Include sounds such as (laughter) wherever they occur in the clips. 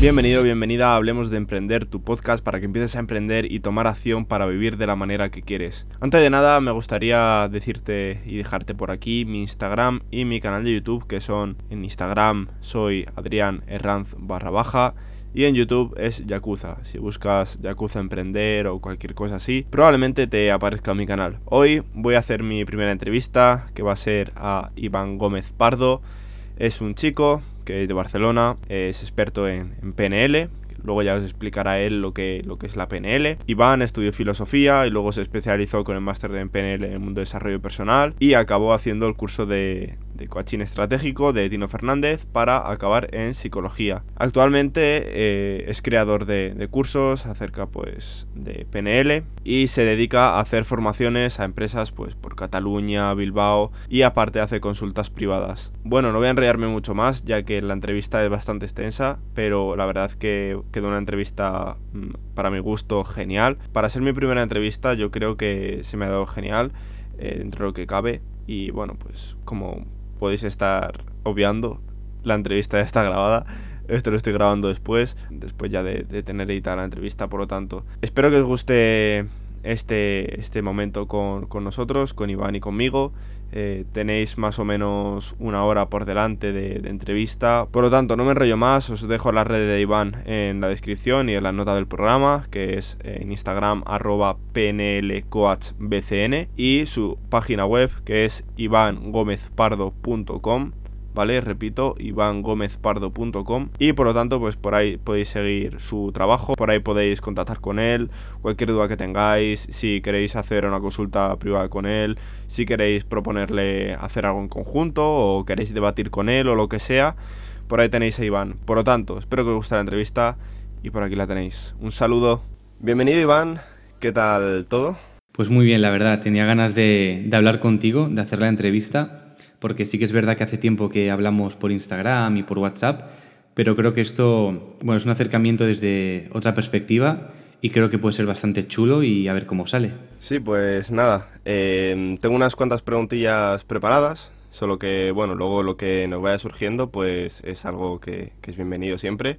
Bienvenido, bienvenida a Hablemos de Emprender, tu podcast para que empieces a emprender y tomar acción para vivir de la manera que quieres. Antes de nada, me gustaría decirte y dejarte por aquí mi Instagram y mi canal de YouTube, que son en Instagram soy Adrián Herranz barra baja y en YouTube es Yakuza. Si buscas Yakuza Emprender o cualquier cosa así, probablemente te aparezca mi canal. Hoy voy a hacer mi primera entrevista, que va a ser a Iván Gómez Pardo. Es un chico que es de Barcelona, es experto en, PNL, luego ya os explicará él lo que, lo que es la PNL. Iván estudió filosofía y luego se especializó con el máster de PNL en el mundo de desarrollo personal y acabó haciendo el curso de, de coaching estratégico de Tino Fernández para acabar en psicología. Actualmente eh, es creador de, cursos acerca pues de PNL y se dedica a hacer formaciones a empresas pues por Cataluña, Bilbao y aparte hace consultas privadas. Bueno, no voy a enrollarme mucho más ya que la entrevista es bastante extensa, pero la verdad que quedó una entrevista mm, para mi gusto genial. Para ser mi primera entrevista yo creo que se me ha dado genial eh, dentro de lo que cabe y bueno pues como podéis estar obviando, la entrevista ya está grabada. Esto lo estoy grabando después, después ya de, tener editada la entrevista, por lo tanto. Espero que os guste este, este momento con, nosotros, con Iván y conmigo. Eh, tenéis más o menos una hora por delante de, entrevista. Por lo tanto, no me enrollo más, os dejo la red de Iván en la descripción y en la nota del programa, que es en Instagram arroba pnlcoachbcn y su página web que es ivangomezpardo.com ¿vale? Repito, ivangomezpardo.com y por lo tanto, pues por ahí podéis seguir su trabajo, por ahí podéis contactar con él, cualquier duda que tengáis, si queréis hacer una consulta privada con él, si queréis proponerle hacer algo en conjunto o queréis debatir con él o lo que sea, por ahí tenéis a Iván. Por lo tanto, espero que os guste la entrevista y por aquí la tenéis. Un saludo. Bienvenido Iván, ¿qué tal todo? Pues muy bien, la verdad, tenía ganas de, de hablar contigo, de hacer la entrevista porque sí que es verdad que hace tiempo que hablamos por Instagram y por WhatsApp, pero creo que esto bueno, es un acercamiento desde otra perspectiva y creo que puede ser bastante chulo y a ver cómo sale. Sí, pues nada, eh, tengo unas cuantas preguntillas preparadas, solo que bueno, luego lo que nos vaya surgiendo pues es algo que, es bienvenido siempre.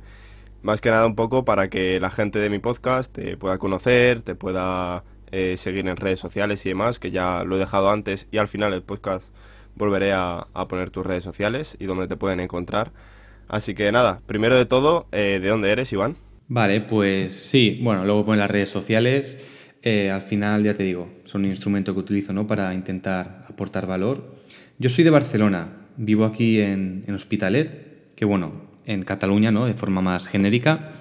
Más que nada un poco para que la gente de mi podcast te pueda conocer, te pueda eh, seguir en redes sociales y demás, que ya lo he dejado antes y al final el podcast volveré a, poner tus redes sociales y dónde te pueden encontrar. Así que nada, primero de todo, eh, ¿de dónde eres, Iván? Vale, pues sí, bueno, luego ponen las redes sociales. Eh, al final, ya te digo, son un instrumento que utilizo ¿no? para intentar aportar valor. Yo soy de Barcelona, vivo aquí en, en Hospitalet, que bueno, en Cataluña, ¿no? de forma más genérica.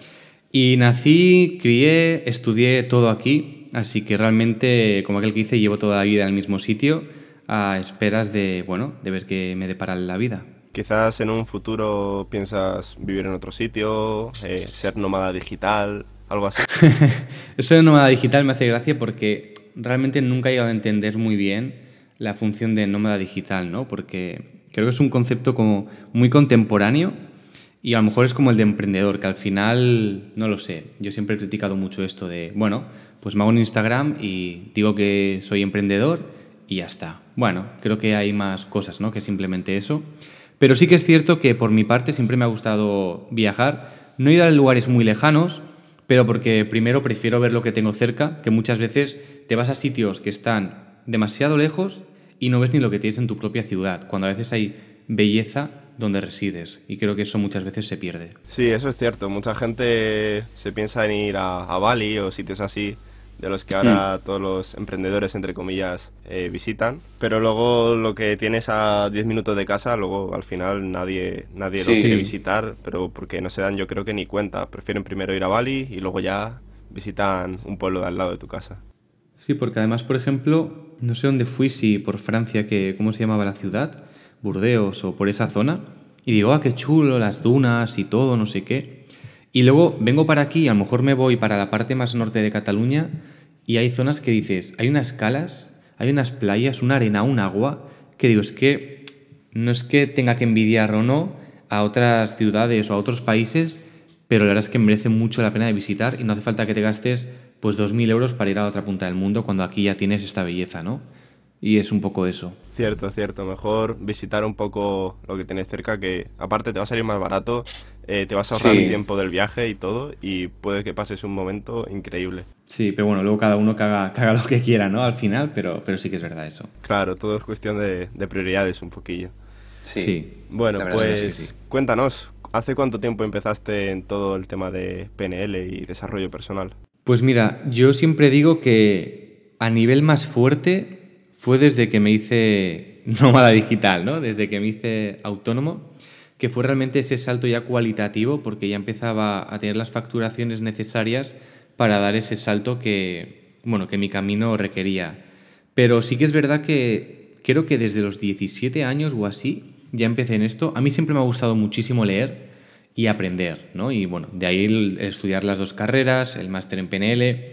Y nací, crié, estudié todo aquí, así que realmente, como aquel que hice, llevo toda la vida en el mismo sitio a esperas de, bueno, de ver qué me depara la vida. Quizás en un futuro piensas vivir en otro sitio, eh, ser nómada digital, algo así. (laughs) Eso de nómada digital me hace gracia porque realmente nunca he llegado a entender muy bien la función de nómada digital, ¿no? Porque creo que es un concepto como muy contemporáneo y a lo mejor es como el de emprendedor, que al final, no lo sé, yo siempre he criticado mucho esto de, bueno, pues me hago un Instagram y digo que soy emprendedor y ya está. Bueno, creo que hay más cosas, ¿no? Que simplemente eso. Pero sí que es cierto que por mi parte siempre me ha gustado viajar. No he ido a lugares muy lejanos, pero porque primero prefiero ver lo que tengo cerca, que muchas veces te vas a sitios que están demasiado lejos y no ves ni lo que tienes en tu propia ciudad, cuando a veces hay belleza donde resides. Y creo que eso muchas veces se pierde. Sí, eso es cierto. Mucha gente se piensa en ir a, a Bali o sitios así de los que ahora mm. todos los emprendedores, entre comillas, eh, visitan. Pero luego lo que tienes a 10 minutos de casa, luego al final nadie, nadie lo quiere visitar, pero porque no se dan yo creo que ni cuenta. Prefieren primero ir a Bali y luego ya visitan un pueblo de al lado de tu casa. Sí, porque además, por ejemplo, no sé dónde fui, si por Francia, que, ¿cómo se llamaba la ciudad? Burdeos o por esa zona. Y digo, ah, qué chulo, las dunas y todo, no sé qué. Y luego vengo para aquí, a lo mejor me voy para la parte más norte de Cataluña y hay zonas que dices, hay unas calas, hay unas playas, una arena, un agua, que digo, es que no es que tenga que envidiar o no a otras ciudades o a otros países, pero la verdad es que merece mucho la pena de visitar y no hace falta que te gastes pues 2.000 euros para ir a otra punta del mundo cuando aquí ya tienes esta belleza, ¿no? Y es un poco eso. Cierto, cierto. Mejor visitar un poco lo que tienes cerca, que aparte te va a salir más barato eh, te vas a ahorrar el tiempo del viaje y todo, y puede que pases un momento increíble. Sí, pero bueno, luego cada uno caga, lo que quiera, ¿no? Al final, pero, pero sí que es verdad eso. Claro, todo es cuestión de, prioridades un poquillo. Sí. Bueno, pues cuéntanos, ¿hace cuánto tiempo empezaste en todo el tema de PNL y desarrollo personal? Pues mira, yo siempre digo que a nivel más fuerte fue desde que me hice nómada digital, ¿no? Desde que me hice autónomo que fue realmente ese salto ya cualitativo, porque ya empezaba a tener las facturaciones necesarias para dar ese salto que, bueno, que mi camino requería. Pero sí que es verdad que creo que desde los 17 años o así ya empecé en esto. A mí siempre me ha gustado muchísimo leer y aprender, ¿no? Y bueno, de ahí estudiar las dos carreras, el máster en PNL.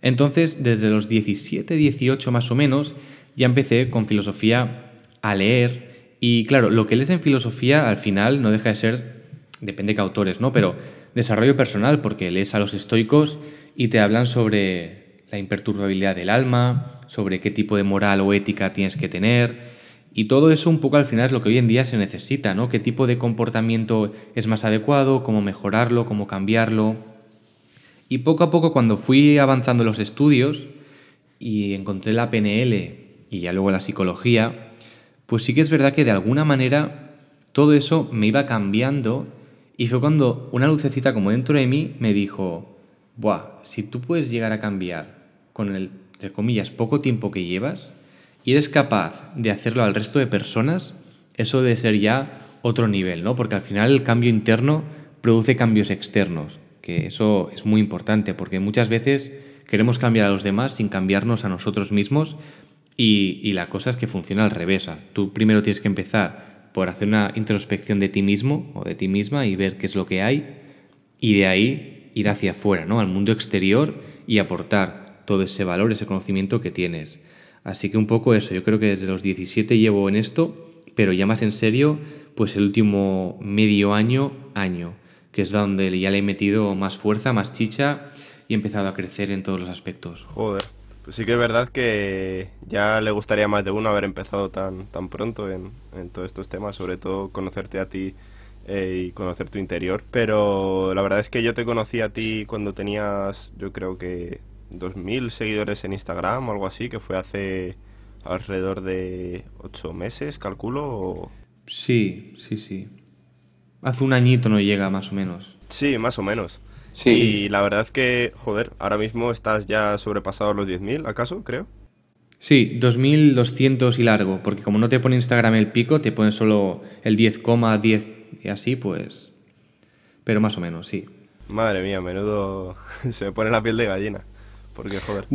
Entonces, desde los 17, 18 más o menos, ya empecé con filosofía a leer y claro, lo que lees en filosofía al final no deja de ser, depende de qué autores, ¿no? Pero desarrollo personal, porque lees a los estoicos y te hablan sobre la imperturbabilidad del alma, sobre qué tipo de moral o ética tienes que tener. Y todo eso un poco al final es lo que hoy en día se necesita, ¿no? ¿Qué tipo de comportamiento es más adecuado? ¿Cómo mejorarlo? ¿Cómo cambiarlo? Y poco a poco cuando fui avanzando los estudios y encontré la PNL y ya luego la psicología, pues sí que es verdad que de alguna manera todo eso me iba cambiando y fue cuando una lucecita como dentro de mí me dijo, Buah, si tú puedes llegar a cambiar con el, entre comillas, poco tiempo que llevas y eres capaz de hacerlo al resto de personas, eso debe ser ya otro nivel, ¿no? Porque al final el cambio interno produce cambios externos, que eso es muy importante, porque muchas veces queremos cambiar a los demás sin cambiarnos a nosotros mismos y, la cosa es que funciona al revés. Tú primero tienes que empezar por hacer una introspección de ti mismo o de ti misma y ver qué es lo que hay y de ahí ir hacia afuera, ¿no? al mundo exterior y aportar todo ese valor, ese conocimiento que tienes. Así que un poco eso, yo creo que desde los 17 llevo en esto, pero ya más en serio, pues el último medio año, año, que es donde ya le he metido más fuerza, más chicha y he empezado a crecer en todos los aspectos. Joder. Pues sí que es verdad que ya le gustaría más de uno haber empezado tan, tan pronto en, todos estos temas, sobre todo conocerte a ti eh, y conocer tu interior. Pero la verdad es que yo te conocí a ti cuando tenías, yo creo que 2.000 seguidores en Instagram o algo así, que fue hace alrededor de 8 meses, calculo. Sí, sí, sí. Hace un añito no llega, más o menos. Sí, más o menos. Sí. Y la verdad es que, joder, ahora mismo estás ya sobrepasado los 10.000, ¿acaso? Creo. Sí, 2.200 y largo, porque como no te pone Instagram el pico, te pone solo el 10,10 y así, pues... Pero más o menos, sí. Madre mía, menudo... (laughs) Se me pone la piel de gallina. Porque, joder.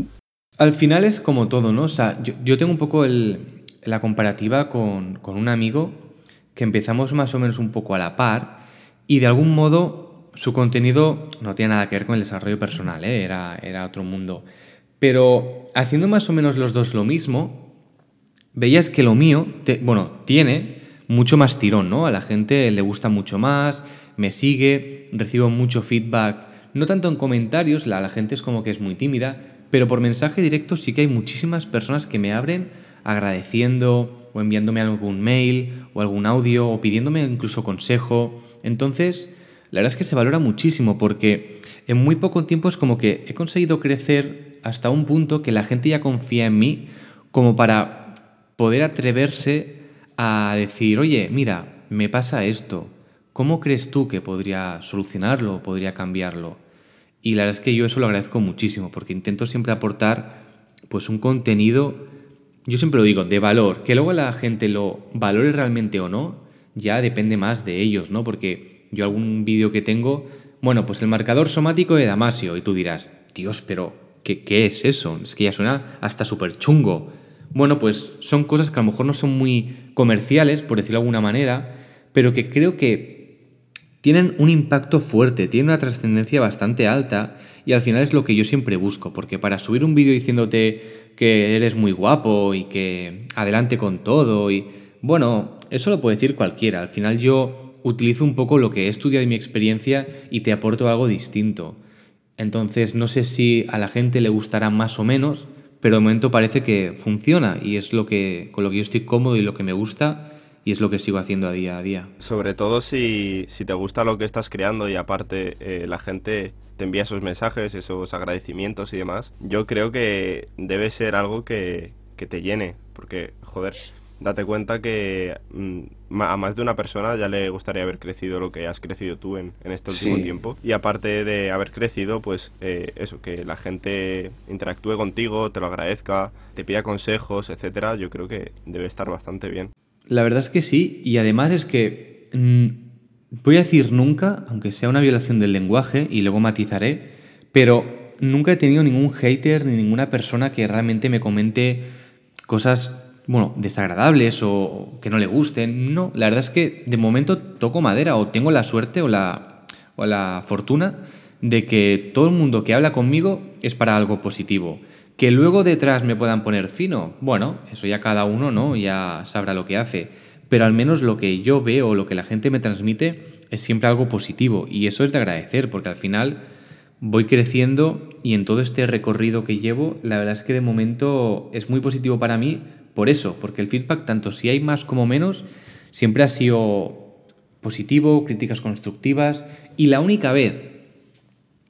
Al final es como todo, ¿no? O sea, yo, tengo un poco la comparativa con, con un amigo que empezamos más o menos un poco a la par y de algún modo su contenido no tiene nada que ver con el desarrollo personal, ¿eh? era, era otro mundo. Pero haciendo más o menos los dos lo mismo, veías que lo mío, bueno, tiene mucho más tirón, ¿no? A la gente le gusta mucho más, me sigue, recibo mucho feedback, no tanto en comentarios, la, la gente es como que es muy tímida, pero por mensaje directo sí que hay muchísimas personas que me abren agradeciendo o enviándome algún mail o algún audio o pidiéndome incluso consejo. Entonces, la verdad es que se valora muchísimo porque en muy poco tiempo es como que he conseguido crecer hasta un punto que la gente ya confía en mí como para poder atreverse a decir, oye, mira, me pasa esto, ¿cómo crees tú que podría solucionarlo o podría cambiarlo? Y la verdad es que yo eso lo agradezco muchísimo porque intento siempre aportar pues un contenido, yo siempre lo digo, de valor, que luego la gente lo valore realmente o no, ya depende más de ellos, ¿no? Porque yo algún vídeo que tengo, bueno, pues el marcador somático de Damasio, y tú dirás, Dios, pero ¿qué, qué es eso? Es que ya suena hasta súper chungo. Bueno, pues son cosas que a lo mejor no son muy comerciales, por decirlo de alguna manera, pero que creo que tienen un impacto fuerte, tienen una trascendencia bastante alta y al final es lo que yo siempre busco, porque para subir un vídeo diciéndote que eres muy guapo y que adelante con todo y bueno, eso lo puede decir cualquiera, al final yo utilizo un poco lo que he estudiado y mi experiencia y te aporto algo distinto. Entonces no sé si a la gente le gustará más o menos, pero de momento parece que funciona y es lo que con lo que yo estoy cómodo y lo que me gusta y es lo que sigo haciendo a día a día. Sobre todo si, si te gusta lo que estás creando y aparte eh, la gente te envía esos mensajes, esos agradecimientos y demás, yo creo que debe ser algo que, que te llene, porque, joder, date cuenta que mm, a más de una persona ya le gustaría haber crecido lo que has crecido tú en, en este último tiempo. Y aparte de haber crecido, pues eh, eso, que la gente interactúe contigo, te lo agradezca, te pida consejos, etcétera, yo creo que debe estar bastante bien. La verdad es que sí, y además es que mm, voy a decir nunca, aunque sea una violación del lenguaje, y luego matizaré, pero nunca he tenido ningún hater ni ninguna persona que realmente me comente cosas bueno, desagradables o que no le gusten. No, la verdad es que de momento toco madera o tengo la suerte o la, o la fortuna de que todo el mundo que habla conmigo es para algo positivo. Que luego detrás me puedan poner fino, bueno, eso ya cada uno, ¿no? Ya sabrá lo que hace. Pero al menos lo que yo veo, o lo que la gente me transmite, es siempre algo positivo. Y eso es de agradecer, porque al final voy creciendo y en todo este recorrido que llevo, la verdad es que de momento es muy positivo para mí por eso, porque el feedback, tanto si hay más como menos, siempre ha sido positivo, críticas constructivas, y la única vez,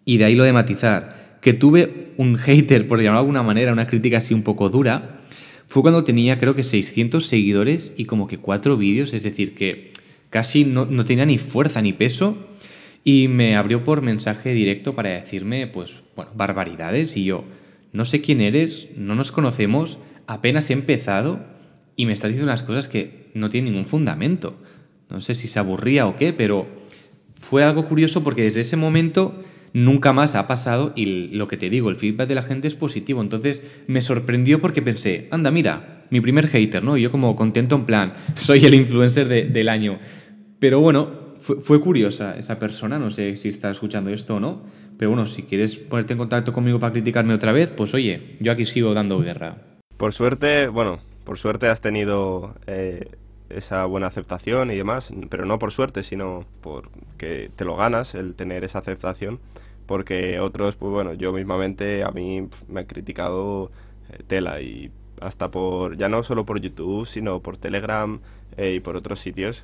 y de ahí lo de matizar, que tuve un hater, por llamarlo de alguna manera, una crítica así un poco dura, fue cuando tenía creo que 600 seguidores y como que cuatro vídeos, es decir, que casi no, no tenía ni fuerza ni peso, y me abrió por mensaje directo para decirme, pues, bueno, barbaridades, y yo, no sé quién eres, no nos conocemos, apenas he empezado y me está diciendo unas cosas que no tienen ningún fundamento. No sé si se aburría o qué, pero fue algo curioso porque desde ese momento nunca más ha pasado y lo que te digo, el feedback de la gente es positivo. Entonces me sorprendió porque pensé, anda, mira, mi primer hater, ¿no? Y yo como contento en plan, (laughs) soy el influencer del año. Pero bueno, fue, fue, curiosa esa persona, no sé si está escuchando esto o no. Pero bueno, si quieres ponerte en contacto conmigo para criticarme otra vez, pues oye, yo aquí sigo dando guerra. Por suerte, bueno, por suerte has tenido eh, esa buena aceptación y demás, pero no por suerte, sino porque te lo ganas el tener esa aceptación, porque otros, pues bueno, yo mismamente a mí me han criticado eh, tela y hasta por, ya no solo por YouTube, sino por Telegram eh, y por otros sitios.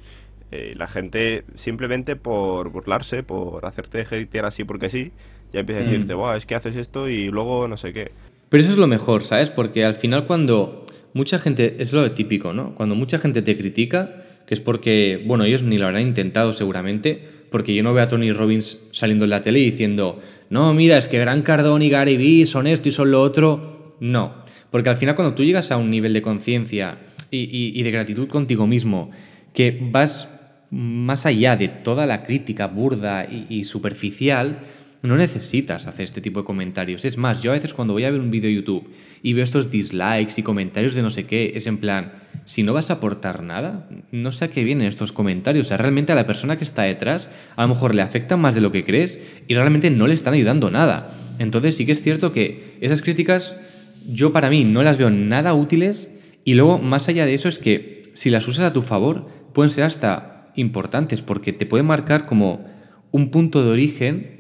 la gente simplemente por burlarse, por hacerte hatear así porque sí, ya empieza a mm. decirte, wow, es que haces esto y luego no sé qué. Pero eso es lo mejor, ¿sabes? Porque al final cuando mucha gente, es lo típico, ¿no? Cuando mucha gente te critica, que es porque, bueno, ellos ni lo habrán intentado seguramente, porque yo no veo a Tony Robbins saliendo en la tele diciendo, no, mira, es que Gran Cardón y Gary Vee son esto y son lo otro. No, porque al final cuando tú llegas a un nivel de conciencia y, de gratitud contigo mismo, que vas más allá de toda la crítica burda y superficial, no necesitas hacer este tipo de comentarios. Es más, yo a veces cuando voy a ver un vídeo de YouTube y veo estos dislikes y comentarios de no sé qué, es en plan, si no vas a aportar nada, no sé a qué vienen estos comentarios. O sea, realmente a la persona que está detrás a lo mejor le afectan más de lo que crees y realmente no le están ayudando nada. Entonces sí que es cierto que esas críticas yo para mí no las veo nada útiles y luego más allá de eso es que si las usas a tu favor pueden ser hasta importantes porque te pueden marcar como un punto de origen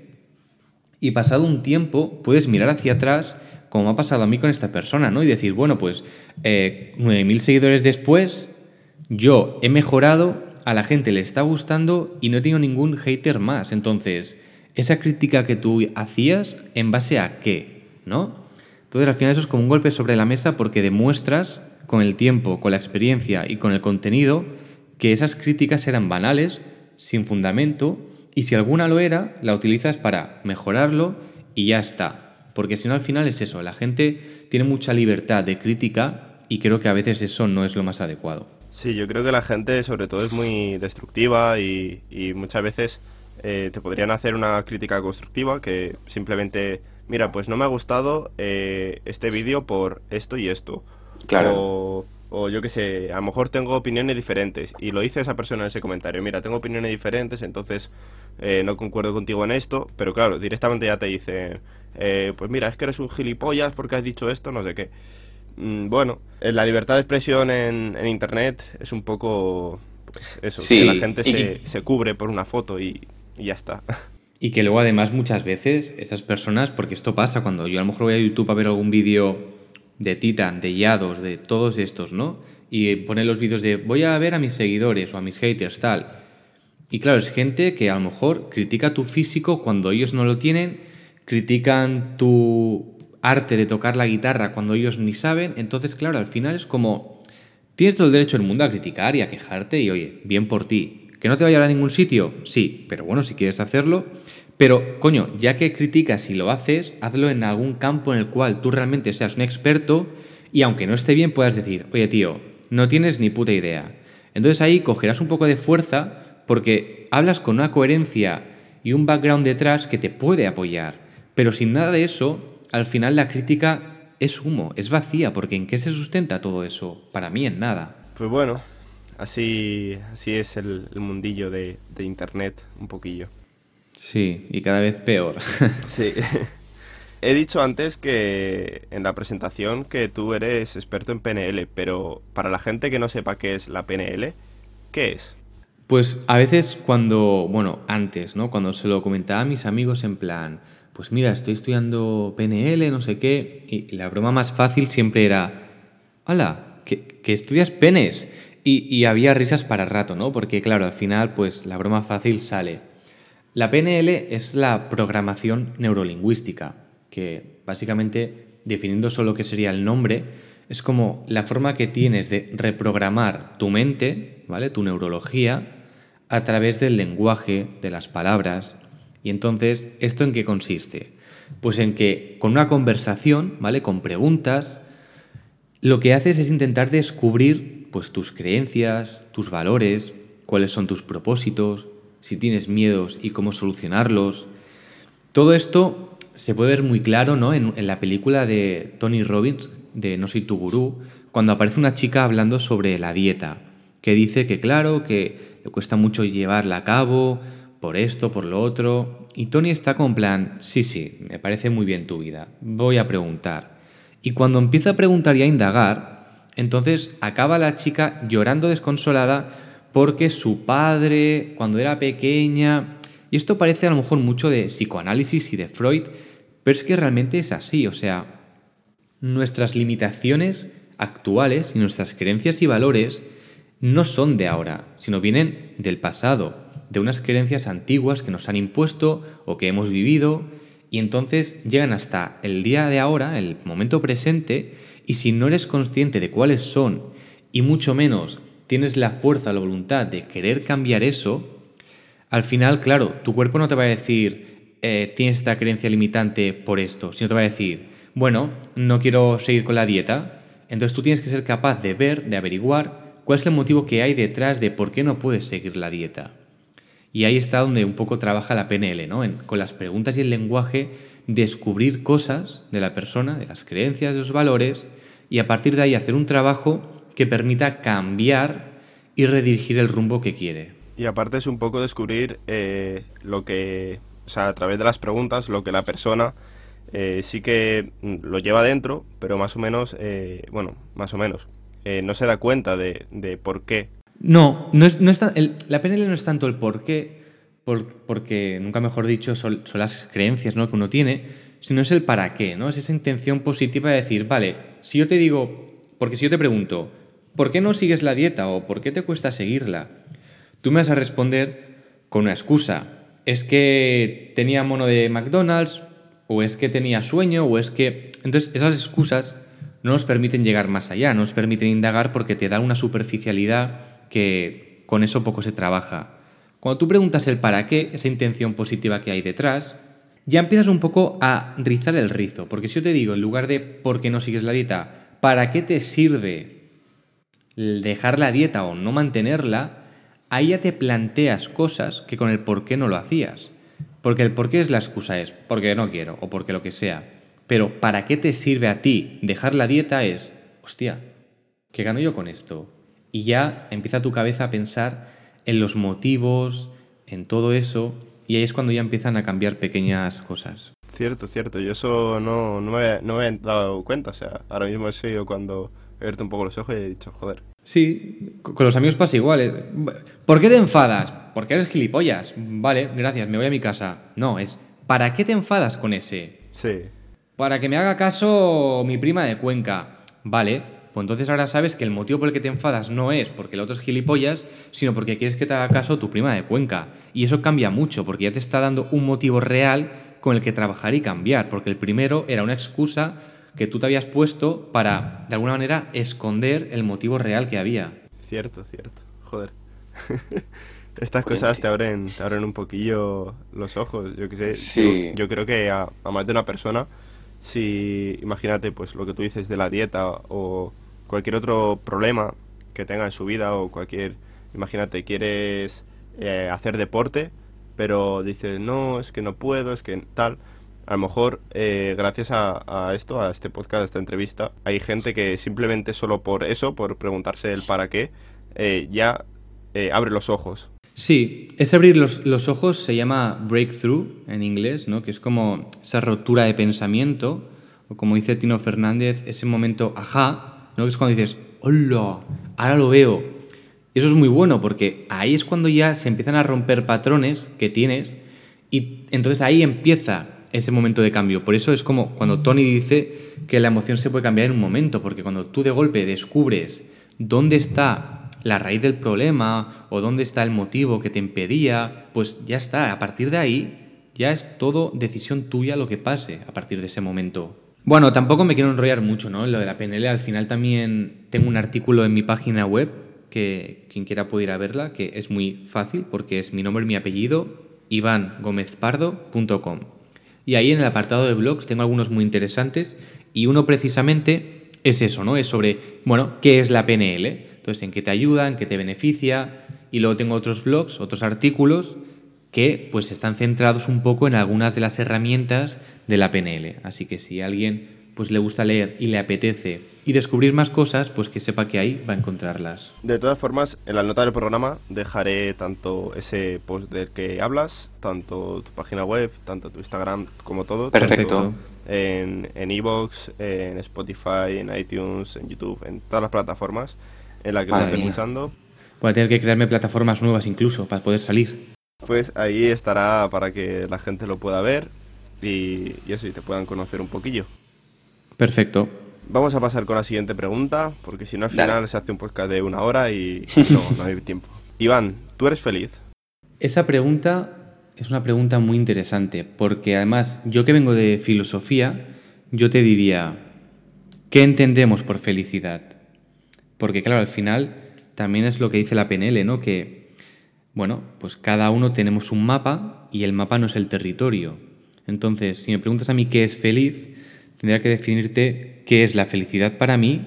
y pasado un tiempo puedes mirar hacia atrás, como ha pasado a mí con esta persona, ¿no? Y decir, bueno, pues eh, 9.000 seguidores después, yo he mejorado, a la gente le está gustando y no he tenido ningún hater más. Entonces, esa crítica que tú hacías, ¿en base a qué? ¿No? Entonces, al final eso es como un golpe sobre la mesa porque demuestras con el tiempo, con la experiencia y con el contenido que esas críticas eran banales, sin fundamento y si alguna lo era, la utilizas para mejorarlo y ya está. Porque si no, al final es eso, la gente tiene mucha libertad de crítica y creo que a veces eso no es lo más adecuado. Sí, yo creo que la gente sobre todo es muy destructiva y, muchas veces eh, te podrían hacer una crítica constructiva que simplemente, mira, pues no me ha gustado eh, este vídeo por esto y esto. Claro o yo qué sé, a lo mejor tengo opiniones diferentes. Y lo dice esa persona en ese comentario, mira, tengo opiniones diferentes, entonces eh, no concuerdo contigo en esto, pero claro, directamente ya te dice, eh, pues mira, es que eres un gilipollas porque has dicho esto, no sé qué. Mm, bueno, eh, la libertad de expresión en, Internet es un poco pues, eso, que la gente se, se, cubre por una foto y, y ya está. (laughs) Y que luego además muchas veces esas personas, porque esto pasa cuando yo a lo mejor voy a YouTube a ver algún vídeo de Titan, de Yados, de todos estos, ¿no? Y pone los vídeos de voy a ver a mis seguidores o a mis haters, tal. Y claro, es gente que a lo mejor critica tu físico cuando ellos no lo tienen, critican tu arte de tocar la guitarra cuando ellos ni saben. Entonces, claro, al final es como, tienes todo el derecho del mundo a criticar y a quejarte y oye, bien por ti. ¿Que no te vaya a ningún sitio? Sí, pero bueno, si quieres hacerlo. Pero, coño, ya que criticas y lo haces, hazlo en algún campo en el cual tú realmente seas un experto y aunque no esté bien puedas decir, oye tío, no tienes ni puta idea. Entonces ahí cogerás un poco de fuerza porque hablas con una coherencia y un background detrás que te puede apoyar. Pero sin nada de eso, al final la crítica es humo, es vacía, porque ¿en qué se sustenta todo eso? Para mí en nada. Pues bueno, así, así es el, mundillo de, de Internet, un poquillo. Sí, y cada vez peor. (laughs) sí. (laughs) He dicho antes que en la presentación que tú eres experto en PNL, pero para la gente que no sepa qué es la PNL, ¿qué es? Pues a veces cuando, bueno, antes, ¿no? Cuando se lo comentaba a mis amigos en plan, pues mira, estoy estudiando PNL, no sé qué, y la broma más fácil siempre era, hola, que, estudias penes. Y, y había risas para rato, ¿no? Porque claro, al final, pues la broma fácil sale. La PNL es la programación neurolingüística que básicamente, definiendo solo qué sería el nombre, es como la forma que tienes de reprogramar tu mente, ¿vale? Tu neurología a través del lenguaje, de las palabras. Y entonces, ¿esto en qué consiste? Pues en que con una conversación, ¿vale? Con preguntas, lo que haces es intentar descubrir pues tus creencias, tus valores, cuáles son tus propósitos, si tienes miedos y cómo solucionarlos. Todo esto se puede ver muy claro ¿no? en, la película de Tony Robbins, de No soy tu gurú, cuando aparece una chica hablando sobre la dieta, que dice que claro, que le cuesta mucho llevarla a cabo, por esto, por lo otro, y Tony está con plan, sí, sí, me parece muy bien tu vida, voy a preguntar. Y cuando empieza a preguntar y a indagar, entonces acaba la chica llorando desconsolada porque su padre, cuando era pequeña, y esto parece a lo mejor mucho de psicoanálisis y de Freud, pero es que realmente es así, o sea, nuestras limitaciones actuales y nuestras creencias y valores no son de ahora, sino vienen del pasado, de unas creencias antiguas que nos han impuesto o que hemos vivido, y entonces llegan hasta el día de ahora, el momento presente, y si no eres consciente de cuáles son, y mucho menos tienes la fuerza, la voluntad de querer cambiar eso, al final, claro, tu cuerpo no te va a decir, eh, tienes esta creencia limitante por esto, sino te va a decir, bueno, no quiero seguir con la dieta. Entonces tú tienes que ser capaz de ver, de averiguar cuál es el motivo que hay detrás de por qué no puedes seguir la dieta. Y ahí está donde un poco trabaja la PNL, ¿no? con las preguntas y el lenguaje, descubrir cosas de la persona, de las creencias, de los valores, y a partir de ahí hacer un trabajo que permita cambiar y redirigir el rumbo que quiere. Y aparte es un poco descubrir eh, lo que o sea, a través de las preguntas, lo que la persona eh, sí que mm, lo lleva dentro, pero más o menos, eh, bueno, más o menos, eh, no se da cuenta de, por qué. No, no es, no la PNL no es tanto el por qué, porque nunca mejor dicho son, las creencias ¿no? que uno tiene, sino es el para qué, ¿no? Es esa intención positiva de decir, vale, si yo te digo, porque si yo te pregunto, ¿por qué no sigues la dieta o por qué te cuesta seguirla? Tú me vas a responder con una excusa, es que tenía mono de McDonald's, o es que tenía sueño, o es que... Entonces, esas excusas no nos permiten llegar más allá, no nos permiten indagar porque te da una superficialidad que con eso poco se trabaja. Cuando tú preguntas el para qué, esa intención positiva que hay detrás, ya empiezas un poco a rizar el rizo, porque si yo te digo, en lugar de por qué no sigues la dieta, ¿para qué te sirve dejar la dieta o no mantenerla? ahí ya te planteas cosas que con el por qué no lo hacías. Porque el por qué es la excusa, es porque no quiero o porque lo que sea. Pero ¿para qué te sirve a ti dejar la dieta? Es, hostia, ¿qué gano yo con esto? Y ya empieza tu cabeza a pensar en los motivos, en todo eso, y ahí es cuando ya empiezan a cambiar pequeñas cosas. Cierto, cierto, yo eso no, no, me, no me he dado cuenta, o sea, ahora mismo he sido cuando he abierto un poco los ojos y he dicho, joder, Sí, con los amigos pasa igual. Eh. ¿Por qué te enfadas? Porque eres gilipollas. Vale, gracias, me voy a mi casa. No, es ¿para qué te enfadas con ese? Sí. Para que me haga caso mi prima de Cuenca. Vale, Pues entonces ahora sabes que el motivo por el que te enfadas no es porque el otro es gilipollas, sino porque quieres que te haga caso tu prima de Cuenca. Y eso cambia mucho, porque ya te está dando un motivo real con el que trabajar y cambiar, porque el primero era una excusa que tú te habías puesto para, de alguna manera, esconder el motivo real que había. Cierto, cierto. Joder. (laughs) Estas cosas te abren, te abren un poquillo los ojos, yo qué sé. Yo, creo que a, más de una persona, si imagínate pues lo que tú dices de la dieta o cualquier otro problema que tenga en su vida o cualquier, imagínate, quieres eh, hacer deporte, pero dices, no, es que no puedo, es que tal. A lo mejor, eh, gracias a, esto, a este podcast, a esta entrevista, hay gente que simplemente solo por eso, por preguntarse el para qué, eh, ya abre los ojos Sí, ese abrir los, ojos se llama breakthrough en inglés, ¿no? que es como esa rotura de pensamiento, o como dice Tino Fernández, ese momento ajá, ¿no? que es cuando dices, hola, ahora lo veo. Y eso es muy bueno porque ahí es cuando ya se empiezan a romper patrones que tienes y entonces ahí empieza ese momento de cambio. Por eso es como cuando Tony dice que la emoción se puede cambiar en un momento, porque cuando tú de golpe descubres dónde está la raíz del problema o dónde está el motivo que te impedía, pues ya está, a partir de ahí ya es todo decisión tuya lo que pase a partir de ese momento. Bueno, tampoco me quiero enrollar mucho, ¿no? Lo de la PNL, al final también tengo un artículo en mi página web que quien quiera puede ir a verla, que es muy fácil porque es mi nombre y mi apellido, ivangomezpardo.com. Y ahí en el apartado de blogs tengo algunos muy interesantes y uno precisamente es eso, ¿no? Es sobre, bueno, ¿qué es la PNL? Entonces, en qué te ayuda, en qué te beneficia. Y luego tengo otros blogs, otros artículos que pues están centrados un poco en algunas de las herramientas de la PNL. Así que si a alguien pues le gusta leer y le apetece y descubrir más cosas, pues que sepa que ahí va a encontrarlas. De todas formas, en la nota del programa dejaré tanto ese post del que hablas, tanto tu página web, tanto tu Instagram, como todo. Perfecto. En Evox, en, en Spotify, en iTunes, en YouTube, en todas las plataformas en la que me esté escuchando. Voy a tener que crearme plataformas nuevas incluso para poder salir. Pues ahí estará para que la gente lo pueda ver y, eso, y te puedan conocer un poquillo. Perfecto. Vamos a pasar con la siguiente pregunta, porque si no al final se hace un podcast de una hora y (laughs) no, no hay tiempo. Iván, ¿tú eres feliz? Esa pregunta es una pregunta muy interesante, porque además yo que vengo de filosofía, yo te diría, ¿qué entendemos por felicidad? Porque claro, al final también es lo que dice la PNL, ¿no? Que, bueno, pues cada uno tenemos un mapa y el mapa no es el territorio. Entonces, si me preguntas a mí qué es feliz, tendría que definirte qué es la felicidad para mí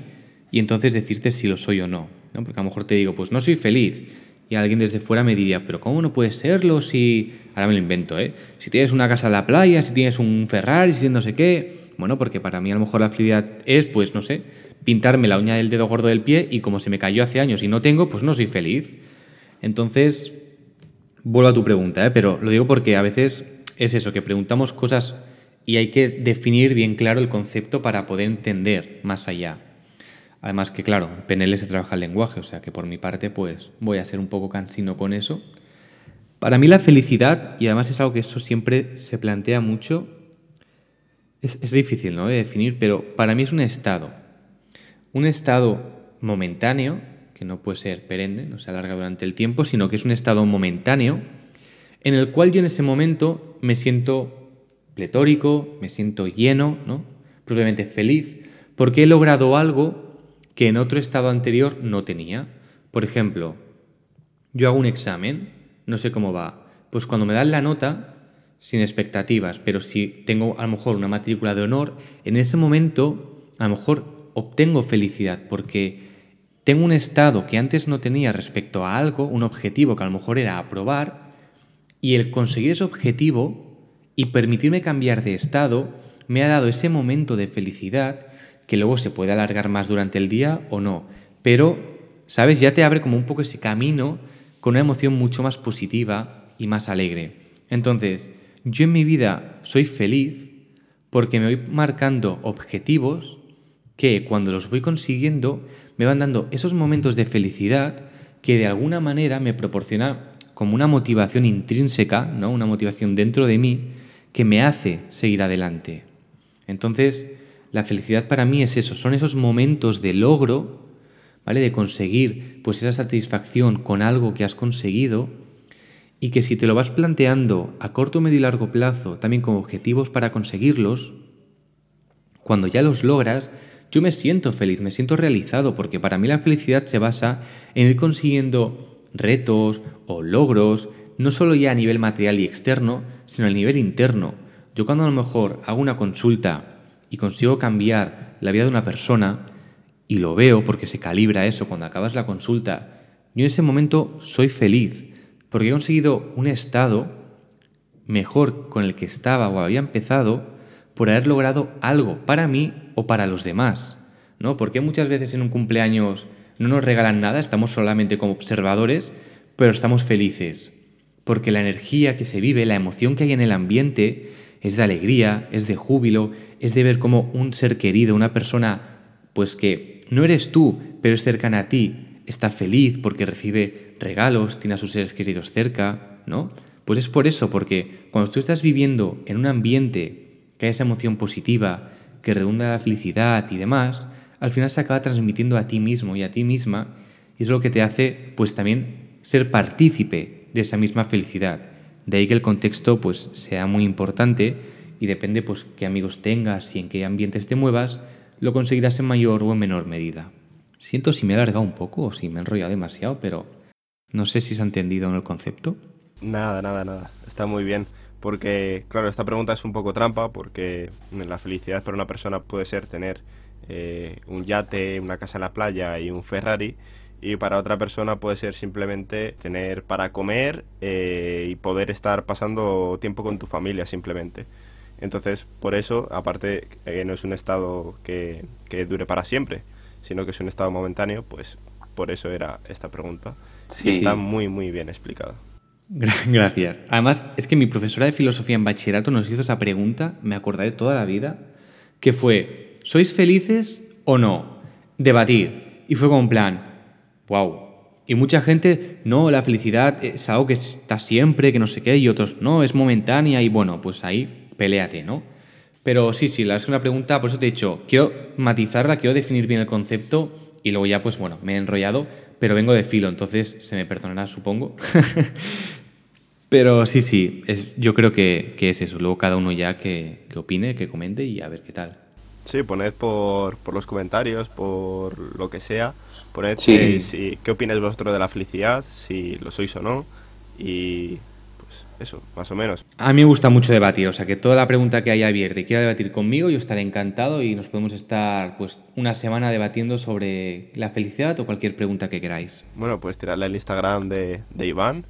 y entonces decirte si lo soy o no. ¿no? Porque a lo mejor te digo, pues no soy feliz. Y alguien desde fuera me diría, pero ¿cómo no puedes serlo si... Ahora me lo invento, ¿eh? Si tienes una casa en la playa, si tienes un Ferrari, si no sé qué. Bueno, porque para mí a lo mejor la felicidad es, pues no sé, pintarme la uña del dedo gordo del pie y como se me cayó hace años y no tengo, pues no soy feliz. Entonces, vuelvo a tu pregunta, ¿eh? pero lo digo porque a veces es eso, que preguntamos cosas y hay que definir bien claro el concepto para poder entender más allá. Además que, claro, en PNL se trabaja el lenguaje, o sea que por mi parte, pues voy a ser un poco cansino con eso. Para mí la felicidad, y además es algo que eso siempre se plantea mucho, es, es difícil ¿no? de definir, pero para mí es un estado un estado momentáneo, que no puede ser perenne, no se alarga durante el tiempo, sino que es un estado momentáneo, en el cual yo en ese momento me siento pletórico, me siento lleno, ¿no? propiamente feliz, porque he logrado algo que en otro estado anterior no tenía. Por ejemplo, yo hago un examen, no sé cómo va, pues cuando me dan la nota, sin expectativas, pero si tengo a lo mejor una matrícula de honor, en ese momento a lo mejor obtengo felicidad porque tengo un estado que antes no tenía respecto a algo, un objetivo que a lo mejor era aprobar, y el conseguir ese objetivo y permitirme cambiar de estado me ha dado ese momento de felicidad que luego se puede alargar más durante el día o no. Pero, ¿sabes? Ya te abre como un poco ese camino con una emoción mucho más positiva y más alegre. Entonces, yo en mi vida soy feliz porque me voy marcando objetivos que cuando los voy consiguiendo me van dando esos momentos de felicidad que de alguna manera me proporciona como una motivación intrínseca, ¿no? una motivación dentro de mí que me hace seguir adelante. Entonces, la felicidad para mí es eso, son esos momentos de logro, ¿vale? De conseguir pues esa satisfacción con algo que has conseguido y que si te lo vas planteando a corto, medio y largo plazo, también con objetivos para conseguirlos, cuando ya los logras, yo me siento feliz, me siento realizado, porque para mí la felicidad se basa en ir consiguiendo retos o logros, no solo ya a nivel material y externo, sino a nivel interno. Yo cuando a lo mejor hago una consulta y consigo cambiar la vida de una persona, y lo veo porque se calibra eso cuando acabas la consulta, yo en ese momento soy feliz, porque he conseguido un estado mejor con el que estaba o había empezado por haber logrado algo para mí o para los demás, ¿no? Porque muchas veces en un cumpleaños no nos regalan nada, estamos solamente como observadores, pero estamos felices, porque la energía que se vive, la emoción que hay en el ambiente es de alegría, es de júbilo, es de ver como un ser querido, una persona pues que no eres tú, pero es cercana a ti, está feliz porque recibe regalos, tiene a sus seres queridos cerca, ¿no? Pues es por eso, porque cuando tú estás viviendo en un ambiente que esa emoción positiva, que redunda la felicidad y demás, al final se acaba transmitiendo a ti mismo y a ti misma, y es lo que te hace, pues también ser partícipe de esa misma felicidad. De ahí que el contexto, pues, sea muy importante y depende, pues, qué amigos tengas y en qué ambientes te muevas, lo conseguirás en mayor o en menor medida. Siento si me he alargado un poco o si me he enrollado demasiado, pero no sé si se ha entendido en el concepto. Nada, nada, nada. Está muy bien. Porque, claro, esta pregunta es un poco trampa porque la felicidad para una persona puede ser tener eh, un yate, una casa en la playa y un Ferrari. Y para otra persona puede ser simplemente tener para comer eh, y poder estar pasando tiempo con tu familia simplemente. Entonces, por eso, aparte, eh, no es un estado que, que dure para siempre sino que es un estado momentáneo, pues por eso era esta pregunta. Sí. está muy, muy bien explicada. (laughs) Gracias. Además, es que mi profesora de filosofía en bachillerato nos hizo esa pregunta, me acordaré toda la vida, que fue, ¿sois felices o no? Debatir. Y fue como un plan, wow. Y mucha gente, no, la felicidad es algo que está siempre, que no sé qué, y otros, no, es momentánea, y bueno, pues ahí, peleate, ¿no? Pero sí, sí, la es una pregunta, por eso te he dicho, quiero matizarla, quiero definir bien el concepto y luego ya, pues bueno, me he enrollado, pero vengo de filo, entonces se me perdonará, supongo. (laughs) pero sí, sí, es, yo creo que, es eso. Luego cada uno ya que, opine, que comente y a ver qué tal. Sí, poned por, los comentarios, por lo que sea, poned si, qué opináis vosotros de la felicidad, si lo sois o no, y eso, más o menos. A mí me gusta mucho debatir, o sea, que toda la pregunta que haya abierta y quiera debatir conmigo, yo estaré encantado y nos podemos estar pues una semana debatiendo sobre la felicidad o cualquier pregunta que queráis. Bueno, pues tirarle al Instagram de, Iván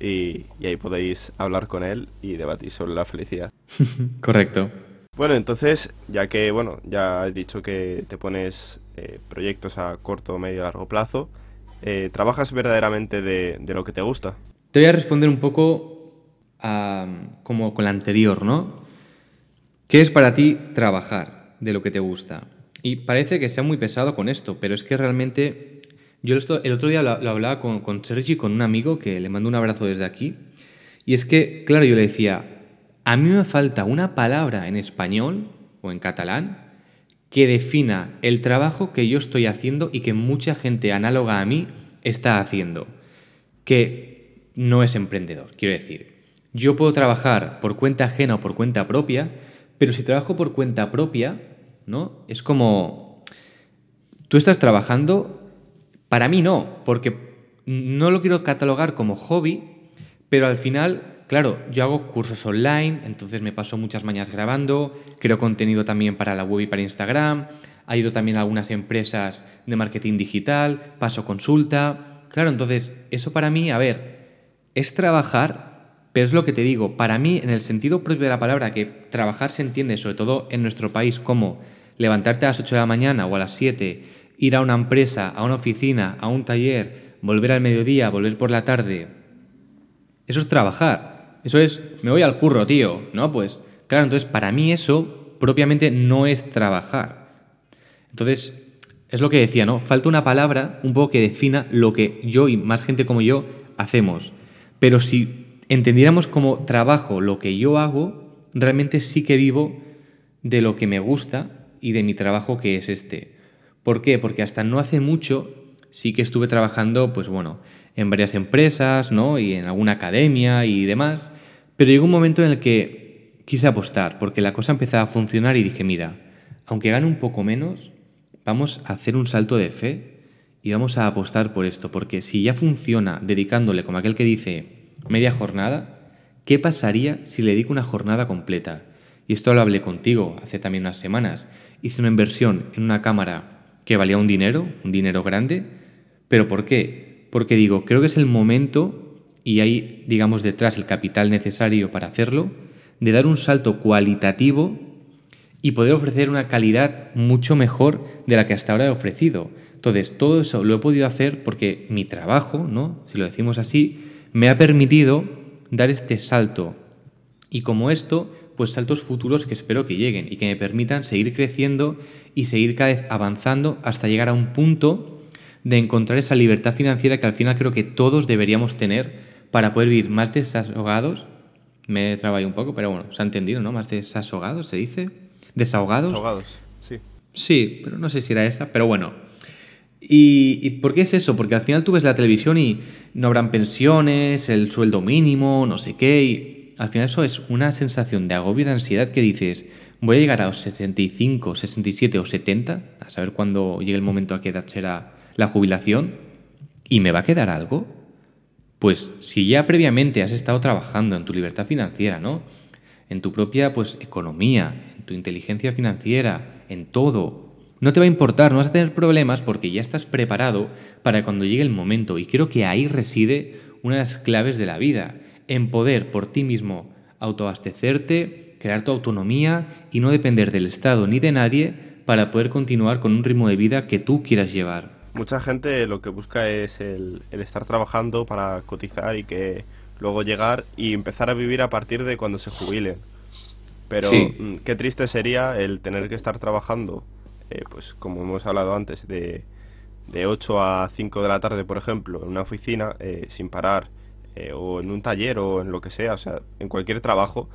y, ahí podéis hablar con él y debatir sobre la felicidad. (laughs) Correcto. Bueno, entonces, ya que, bueno, ya has dicho que te pones eh, proyectos a corto, medio, largo plazo, eh, ¿trabajas verdaderamente de, de lo que te gusta? Te voy a responder un poco como con la anterior, ¿no? ¿Qué es para ti trabajar de lo que te gusta? Y parece que sea muy pesado con esto, pero es que realmente... Yo el otro día lo, hablaba con, con Sergi, con un amigo, que le mando un abrazo desde aquí. Y es que, claro, yo le decía, a mí me falta una palabra en español o en catalán que defina el trabajo que yo estoy haciendo y que mucha gente análoga a mí está haciendo. Que no es emprendedor, quiero decir. Yo puedo trabajar por cuenta ajena o por cuenta propia, pero si trabajo por cuenta propia, ¿no? Es como tú estás trabajando, para mí no, porque no lo quiero catalogar como hobby, pero al final, claro, yo hago cursos online, entonces me paso muchas mañanas grabando, creo contenido también para la web y para Instagram, ha ido también a algunas empresas de marketing digital, paso consulta. Claro, entonces, eso para mí, a ver, es trabajar pero es lo que te digo, para mí, en el sentido propio de la palabra, que trabajar se entiende, sobre todo en nuestro país, como levantarte a las 8 de la mañana o a las 7, ir a una empresa, a una oficina, a un taller, volver al mediodía, volver por la tarde. Eso es trabajar. Eso es, me voy al curro, tío. ¿No? Pues, claro, entonces para mí eso propiamente no es trabajar. Entonces, es lo que decía, ¿no? Falta una palabra un poco que defina lo que yo y más gente como yo hacemos. Pero si entendiéramos como trabajo lo que yo hago, realmente sí que vivo de lo que me gusta y de mi trabajo que es este. ¿Por qué? Porque hasta no hace mucho sí que estuve trabajando, pues bueno, en varias empresas, ¿no? Y en alguna academia y demás, pero llegó un momento en el que quise apostar, porque la cosa empezaba a funcionar y dije, mira, aunque gane un poco menos, vamos a hacer un salto de fe y vamos a apostar por esto, porque si ya funciona dedicándole, como aquel que dice, media jornada, ¿qué pasaría si le dedico una jornada completa? Y esto lo hablé contigo hace también unas semanas. Hice una inversión en una cámara que valía un dinero, un dinero grande, pero ¿por qué? Porque digo, creo que es el momento, y hay, digamos, detrás el capital necesario para hacerlo, de dar un salto cualitativo y poder ofrecer una calidad mucho mejor de la que hasta ahora he ofrecido. Entonces, todo eso lo he podido hacer porque mi trabajo, ¿no? Si lo decimos así, me ha permitido dar este salto. Y como esto, pues saltos futuros que espero que lleguen y que me permitan seguir creciendo y seguir cada vez avanzando hasta llegar a un punto de encontrar esa libertad financiera que al final creo que todos deberíamos tener para poder vivir más desahogados. Me he trabado un poco, pero bueno, se ha entendido, ¿no? Más desahogados, se dice. Desahogados. Desahogados, sí. Sí, pero no sé si era esa, pero bueno. ¿Y, ¿Y por qué es eso? Porque al final tú ves la televisión y no habrán pensiones, el sueldo mínimo, no sé qué, y al final eso es una sensación de agobio, de ansiedad que dices, voy a llegar a los 65, 67 o 70, a saber cuándo llegue el momento a qué edad será la jubilación y me va a quedar algo. Pues si ya previamente has estado trabajando en tu libertad financiera, ¿no? En tu propia pues economía, en tu inteligencia financiera, en todo, no te va a importar, no vas a tener problemas porque ya estás preparado para cuando llegue el momento y creo que ahí reside una de las claves de la vida, en poder por ti mismo autoabastecerte, crear tu autonomía y no depender del Estado ni de nadie para poder continuar con un ritmo de vida que tú quieras llevar. Mucha gente lo que busca es el, estar trabajando para cotizar y que luego llegar y empezar a vivir a partir de cuando se jubilen. Pero mm, qué triste sería el tener que estar trabajando, eh, pues como hemos hablado antes, de, de 8 a 5 de la tarde, por ejemplo, en una oficina, eh, sin parar, eh, o en un taller o en lo que sea, o sea, en cualquier trabajo,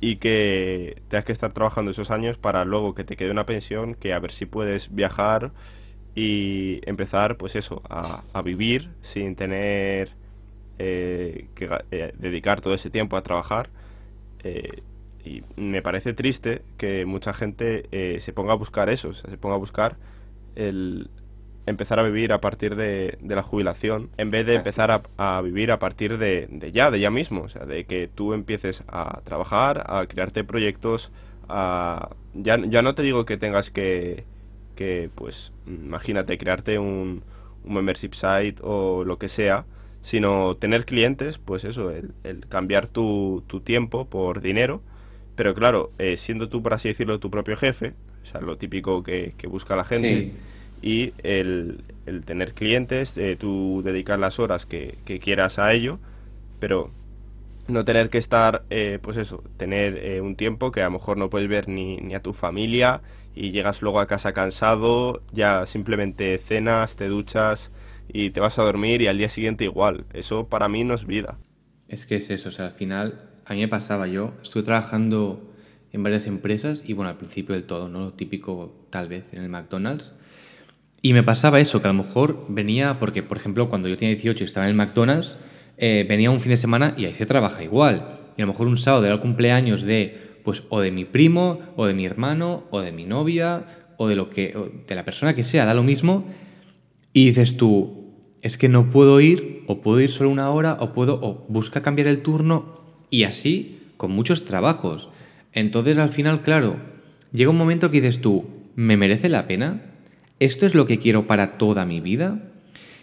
y que tengas que estar trabajando esos años para luego que te quede una pensión, que a ver si puedes viajar y empezar, pues eso, a, vivir sin tener eh, que eh, dedicar todo ese tiempo a trabajar. Eh, y me parece triste que mucha gente se ponga a buscar eso, o sea, se ponga a buscar el empezar a vivir a partir de, la jubilación en vez de empezar a, vivir a partir de, de, ya, de ya mismo, o sea, de que tú empieces a trabajar, a crearte proyectos, a, ya, ya no te digo que tengas que que pues imagínate crearte un, un membership site o lo que sea, sino tener clientes, pues eso, el, cambiar tu, tu, tiempo por dinero, pero claro, eh, siendo tú, por así decirlo, tu propio jefe, o sea, lo típico que, busca la gente, y el, el, tener clientes, eh, tú dedicar las horas que, que, quieras a ello, pero no tener que estar, eh, pues eso, tener un tiempo que a lo mejor no puedes ver ni, ni a tu familia, y llegas luego a casa cansado, ya simplemente cenas, te duchas y te vas a dormir y al día siguiente igual. Eso para mí no es vida. Es que es eso, o sea, al final a mí me pasaba yo, estuve trabajando en varias empresas y bueno, al principio del todo, ¿no? Lo típico tal vez en el McDonald's. Y me pasaba eso, que a lo mejor venía, porque por ejemplo cuando yo tenía 18 y estaba en el McDonald's, eh, venía un fin de semana y ahí se trabaja igual. Y a lo mejor un sábado era el cumpleaños de pues o de mi primo, o de mi hermano, o de mi novia, o de lo que, de la persona que sea, da lo mismo, y dices tú, es que no puedo ir, o puedo ir solo una hora, o puedo, o busca cambiar el turno, y así con muchos trabajos. Entonces al final, claro, llega un momento que dices tú, ¿me merece la pena? ¿Esto es lo que quiero para toda mi vida?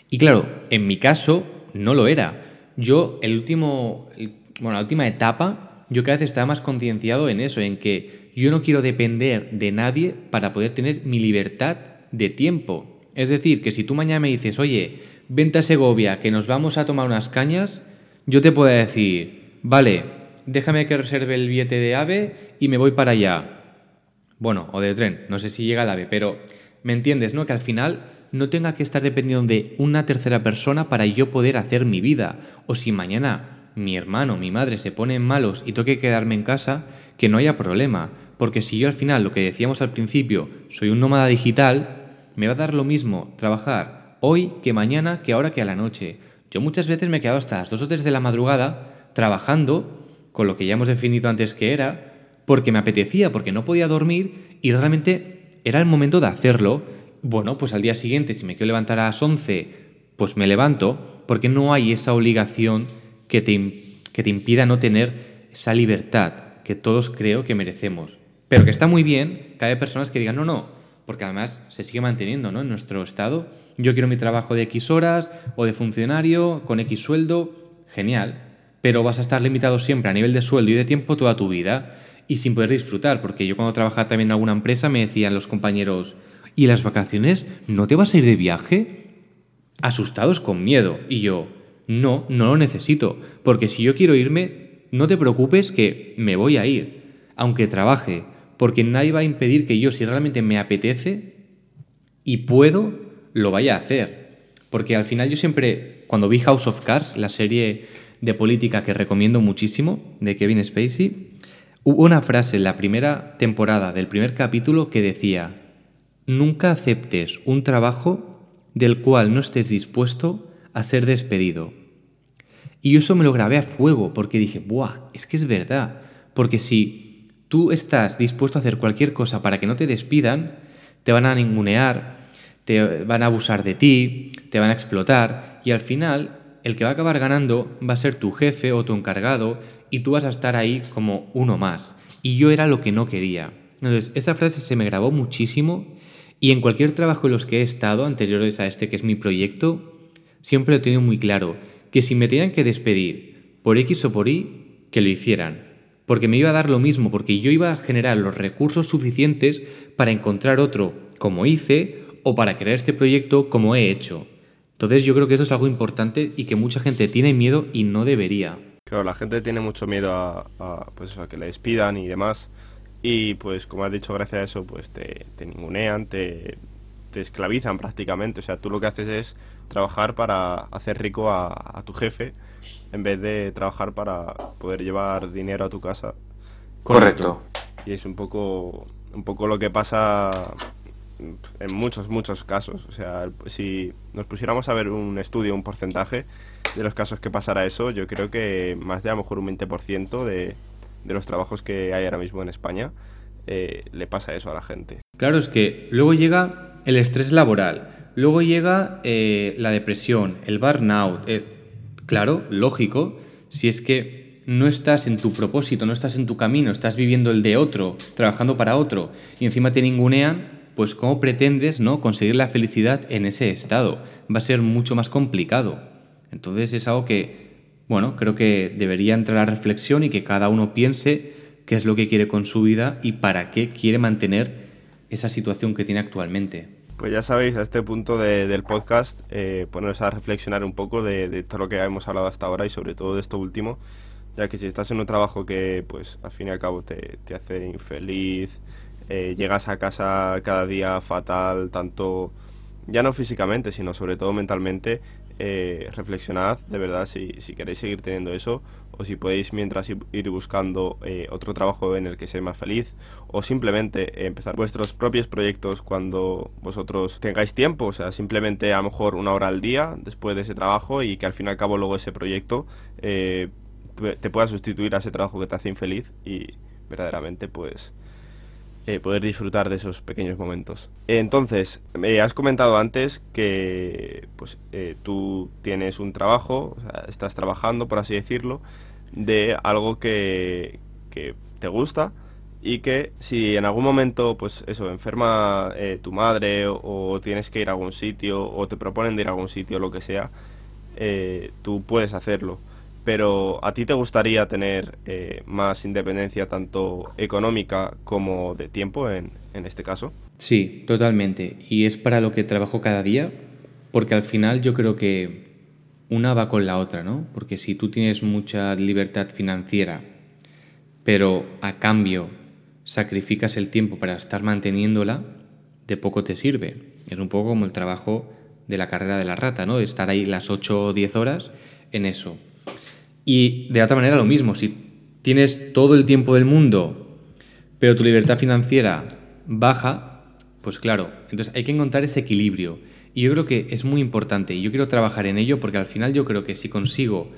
Y claro, en mi caso no lo era. Yo, el último, bueno, la última etapa yo cada vez estaba más concienciado en eso, en que yo no quiero depender de nadie para poder tener mi libertad de tiempo. Es decir, que si tú mañana me dices, oye, vente a Segovia, que nos vamos a tomar unas cañas, yo te puedo decir, vale, déjame que reserve el billete de AVE y me voy para allá. Bueno, o de tren, no sé si llega el AVE, pero me entiendes, ¿no? Que al final no tenga que estar dependiendo de una tercera persona para yo poder hacer mi vida. O si mañana mi hermano, mi madre se ponen malos y tengo que quedarme en casa, que no haya problema, Porque si yo al final, lo que decíamos al principio, soy un nómada digital, me va a dar lo mismo trabajar hoy que mañana, que ahora que a la noche. Yo muchas veces me he quedado hasta las 2 o 3 de la madrugada trabajando con lo que ya hemos definido antes que era, porque me apetecía, porque no podía dormir y realmente era el momento de hacerlo. Bueno, pues al día siguiente, si me quiero levantar a las 11, pues me levanto, porque no hay esa obligación que te, que te impida no tener esa libertad que todos creo que merecemos. Pero que está muy bien que haya personas que digan, no, no, porque además se sigue manteniendo ¿no? en nuestro estado. Yo quiero mi trabajo de X horas o de funcionario con X sueldo, genial, pero vas a estar limitado siempre a nivel de sueldo y de tiempo toda tu vida y sin poder disfrutar, porque yo cuando trabajaba también en alguna empresa me decían los compañeros, ¿y las vacaciones no te vas a ir de viaje? Asustados con miedo. Y yo, no, no lo necesito, porque si yo quiero irme, no te preocupes que me voy a ir, aunque trabaje, porque nadie va a impedir que yo, si realmente me apetece y puedo, lo vaya a hacer. Porque al final yo siempre, cuando vi House of Cards, la serie de política que recomiendo muchísimo, de Kevin Spacey, hubo una frase en la primera temporada del primer capítulo que decía, nunca aceptes un trabajo del cual no estés dispuesto a ser despedido. Y eso me lo grabé a fuego porque dije, ¡buah! Es que es verdad. Porque si tú estás dispuesto a hacer cualquier cosa para que no te despidan, te van a ningunear, te van a abusar de ti, te van a explotar y al final el que va a acabar ganando va a ser tu jefe o tu encargado y tú vas a estar ahí como uno más. Y yo era lo que no quería. Entonces, esa frase se me grabó muchísimo y en cualquier trabajo en los que he estado, anteriores a este que es mi proyecto, siempre he tenido muy claro que si me tenían que despedir por X o por Y, que lo hicieran. Porque me iba a dar lo mismo, porque yo iba a generar los recursos suficientes para encontrar otro como hice o para crear este proyecto como he hecho. Entonces yo creo que eso es algo importante y que mucha gente tiene miedo y no debería. Claro, la gente tiene mucho miedo a, pues a que le despidan y demás. Y pues como has dicho, gracias a eso, pues te, te ningunean, te, te esclavizan prácticamente. O sea, tú lo que haces es trabajar para hacer rico a, a, tu jefe en vez de trabajar para poder llevar dinero a tu casa. Correcto. Y es un poco, un poco lo que pasa en muchos, muchos casos. O sea, si nos pusiéramos a ver un estudio, un porcentaje de los casos que pasara eso, yo creo que más de a lo mejor un 20% de, de los trabajos que hay ahora mismo en España eh, le pasa eso a la gente. Claro, es que luego llega el estrés laboral, luego llega eh, la depresión, el burnout. Eh, claro, lógico, si es que no estás en tu propósito, no estás en tu camino, estás viviendo el de otro, trabajando para otro, y encima te ningunean, pues cómo pretendes ¿no? conseguir la felicidad en ese estado. Va a ser mucho más complicado. Entonces es algo que, bueno, creo que debería entrar a reflexión y que cada uno piense qué es lo que quiere con su vida y para qué quiere mantener esa situación que tiene actualmente. Pues ya sabéis, a este punto del podcast, eh, poneros a reflexionar un poco de, de, todo lo que hemos hablado hasta ahora y sobre todo de esto último, ya que si estás en un trabajo que, pues, al fin y al cabo te, te hace infeliz, eh, llegas a casa cada día fatal, tanto ya no físicamente, sino sobre todo mentalmente, eh, reflexionad de verdad si, si, queréis seguir teniendo eso o si podéis mientras ir buscando eh, otro trabajo en el que seáis más feliz o simplemente empezar vuestros propios proyectos cuando vosotros tengáis tiempo, o sea, simplemente a lo mejor una hora al día después de ese trabajo y que al fin y al cabo luego ese proyecto eh, te pueda sustituir a ese trabajo que te hace infeliz y verdaderamente pues eh, poder disfrutar de esos pequeños momentos. Entonces, me has comentado antes que pues, eh, tú tienes un trabajo, o sea, estás trabajando, por así decirlo, de algo que, que, te gusta y que si en algún momento, pues eso, enferma eh, tu madre o, tienes que ir a algún sitio o te proponen de ir a algún sitio, lo que sea, tú puedes hacerlo pero ¿a ti te gustaría tener eh, más independencia tanto económica como de tiempo en, en, este caso? Sí, totalmente. Y es para lo que trabajo cada día, porque al final yo creo que una va con la otra, ¿no? Porque si tú tienes mucha libertad financiera, pero a cambio sacrificas el tiempo para estar manteniéndola, de poco te sirve. Es un poco como el trabajo de la carrera de la rata, ¿no? De estar ahí las 8 o 10 horas en eso y de otra manera lo mismo, si tienes todo el tiempo del mundo pero tu libertad financiera baja, pues claro, entonces hay que encontrar ese equilibrio. Y yo creo que es muy importante y yo quiero trabajar en ello porque al final yo creo que si consigo,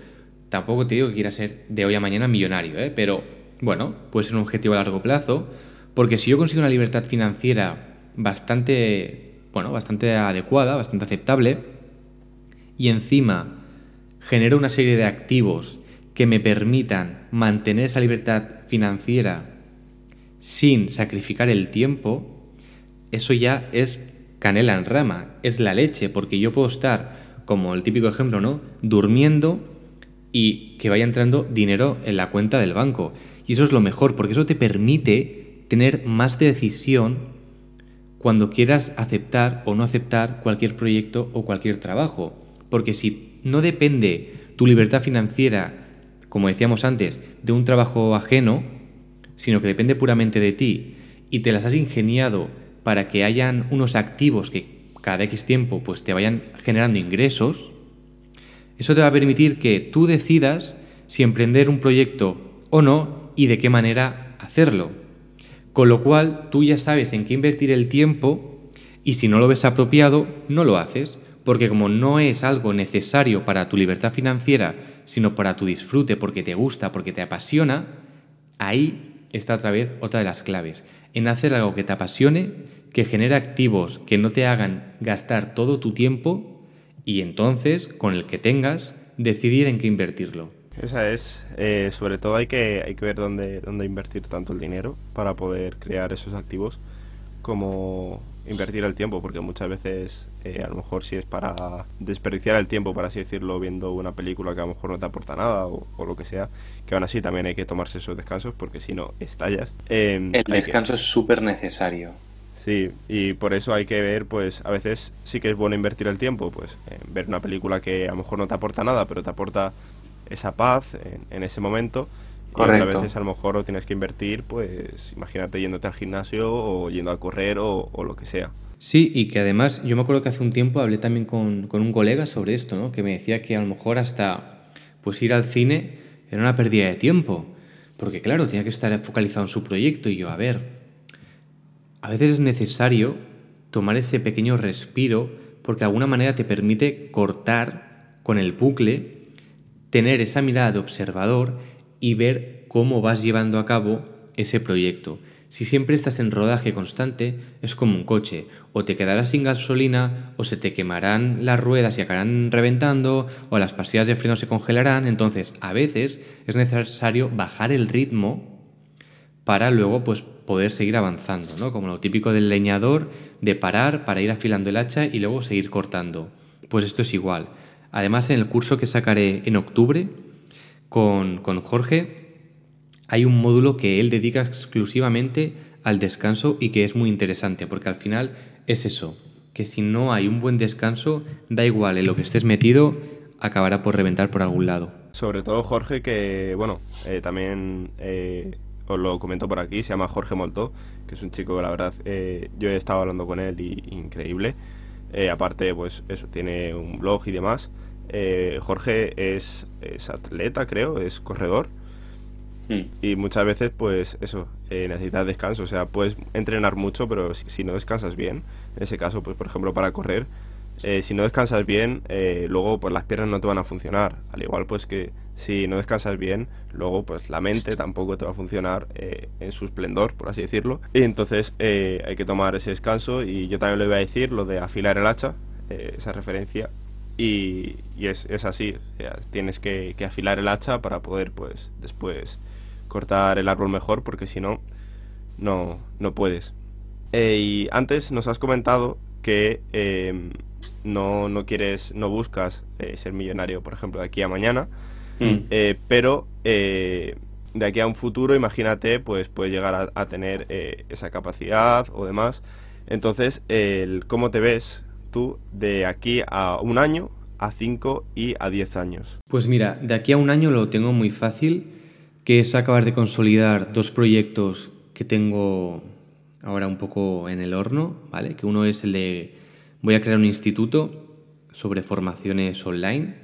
tampoco te digo que quiera ser de hoy a mañana millonario, ¿eh? pero bueno, puede ser un objetivo a largo plazo, porque si yo consigo una libertad financiera bastante, bueno, bastante adecuada, bastante aceptable, y encima genero una serie de activos que me permitan mantener esa libertad financiera sin sacrificar el tiempo, eso ya es canela en rama, es la leche, porque yo puedo estar, como el típico ejemplo, ¿no? Durmiendo y que vaya entrando dinero en la cuenta del banco. Y eso es lo mejor, porque eso te permite tener más decisión cuando quieras aceptar o no aceptar cualquier proyecto o cualquier trabajo. Porque si no depende tu libertad financiera, como decíamos antes, de un trabajo ajeno, sino que depende puramente de ti y te las has ingeniado para que hayan unos activos que cada X tiempo pues te vayan generando ingresos, eso te va a permitir que tú decidas si emprender un proyecto o no y de qué manera hacerlo. Con lo cual tú ya sabes en qué invertir el tiempo y si no lo ves apropiado, no lo haces, porque como no es algo necesario para tu libertad financiera, sino para tu disfrute, porque te gusta, porque te apasiona, ahí está otra vez otra de las claves, en hacer algo que te apasione, que genere activos que no te hagan gastar todo tu tiempo y entonces, con el que tengas, decidir en qué invertirlo. Esa es, eh, sobre todo hay que, hay que ver dónde, dónde invertir tanto el dinero para poder crear esos activos como invertir el tiempo, porque muchas veces eh, a lo mejor si es para desperdiciar el tiempo, por así decirlo, viendo una película que a lo mejor no te aporta nada o, lo que sea, que aún así también hay que tomarse esos descansos porque si no estallas. Em, el descanso es súper necesario. Sí, y por eso hay que ver, pues a veces sí que es bueno invertir el tiempo, pues ver una película que a lo mejor no te aporta nada, pero te aporta esa paz en, ese momento. Correcto. Y a veces a lo mejor lo tienes que invertir, pues imagínate yéndote al gimnasio o yendo a correr o, lo que sea. Sí, y que además yo me acuerdo que hace un tiempo hablé también con, con, un colega sobre esto, ¿no? que me decía que a lo mejor hasta pues ir al cine era una pérdida de tiempo, porque claro, tenía que estar focalizado en su proyecto y yo, a ver, a veces es necesario tomar ese pequeño respiro porque de alguna manera te permite cortar con el bucle tener esa mirada de observador y ver cómo vas llevando a cabo ese proyecto. Si siempre estás en rodaje constante, es como un coche, o te quedarás sin gasolina, o se te quemarán las ruedas y acabarán reventando, o las pastillas de freno se congelarán, entonces a veces es necesario bajar el ritmo para luego pues poder seguir avanzando, ¿no? Como lo típico del leñador de parar para ir afilando el hacha y luego seguir cortando. Pues esto es igual. Además, en el curso que sacaré en octubre con, Jorge, hay un módulo que él dedica exclusivamente al descanso y que es muy interesante, porque al final es eso, que si no hay un buen descanso, da igual en lo que estés metido, acabará por reventar por algún lado. Sobre todo Jorge, que bueno, eh, también eh, os lo comento por aquí, se llama Jorge Moltó, que es un chico que la verdad eh, yo he estado hablando con él y increíble. aparte, pues eso, tiene un blog y demás. Eh, Jorge es, atleta, creo, es corredor. Y muchas veces, pues eso, eh, necesitas descanso. O sea, puedes entrenar mucho, pero si, no descansas bien, en ese caso, pues por ejemplo, para correr, eh, si no descansas bien, luego pues las piernas no te van a funcionar. Al igual, pues que si no descansas bien, luego pues la mente tampoco te va a funcionar en su esplendor, por así decirlo. Y entonces hay que tomar ese descanso. Y yo también le voy a decir lo de afilar el hacha, esa referencia y, es, es, así, tienes que, afilar el hacha para poder pues después cortar el árbol mejor porque si no, no, no puedes. Eh, y antes nos has comentado que em, no, no, quieres, no buscas eh, ser millonario, por ejemplo, de aquí a mañana, mm. eh, pero de aquí a un futuro, imagínate, pues puedes llegar a, a tener esa capacidad o demás. Entonces, el, ¿cómo te ves tú de aquí a un año, a cinco y a diez años? Pues mira, de aquí a un año lo tengo muy fácil, que es acabar de consolidar dos proyectos que tengo ahora un poco en el horno, ¿vale? Que uno es el de voy a crear un instituto sobre formaciones online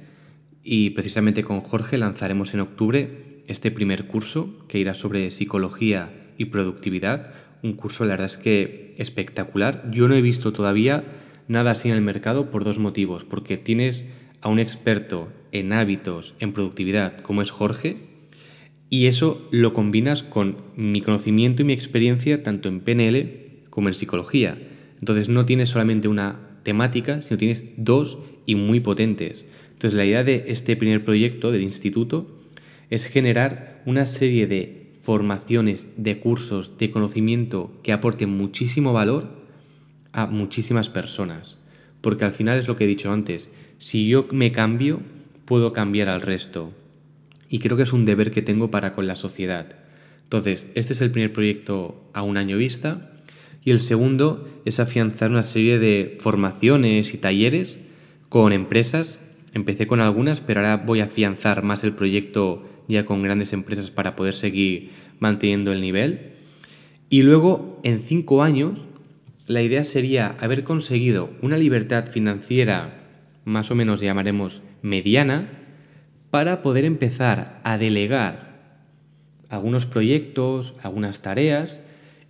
y precisamente con Jorge lanzaremos en octubre este primer curso que irá sobre psicología y productividad. Un curso, la verdad es que espectacular. Yo no he visto todavía nada así en el mercado por dos motivos. Porque tienes a un experto en hábitos, en productividad, como es Jorge, y eso lo combinas con mi conocimiento y mi experiencia tanto en PNL como en psicología. Entonces no tienes solamente una temática, sino tienes dos y muy potentes. Entonces la idea de este primer proyecto del instituto es generar una serie de formaciones, de cursos, de conocimiento que aporten muchísimo valor a muchísimas personas. Porque al final es lo que he dicho antes, si yo me cambio, puedo cambiar al resto. Y creo que es un deber que tengo para con la sociedad. Entonces, este es el primer proyecto a un año vista. Y el segundo es afianzar una serie de formaciones y talleres con empresas. Empecé con algunas, pero ahora voy a afianzar más el proyecto ya con grandes empresas para poder seguir manteniendo el nivel. Y luego, en cinco años, la idea sería haber conseguido una libertad financiera más o menos llamaremos mediana para poder empezar a delegar algunos proyectos, algunas tareas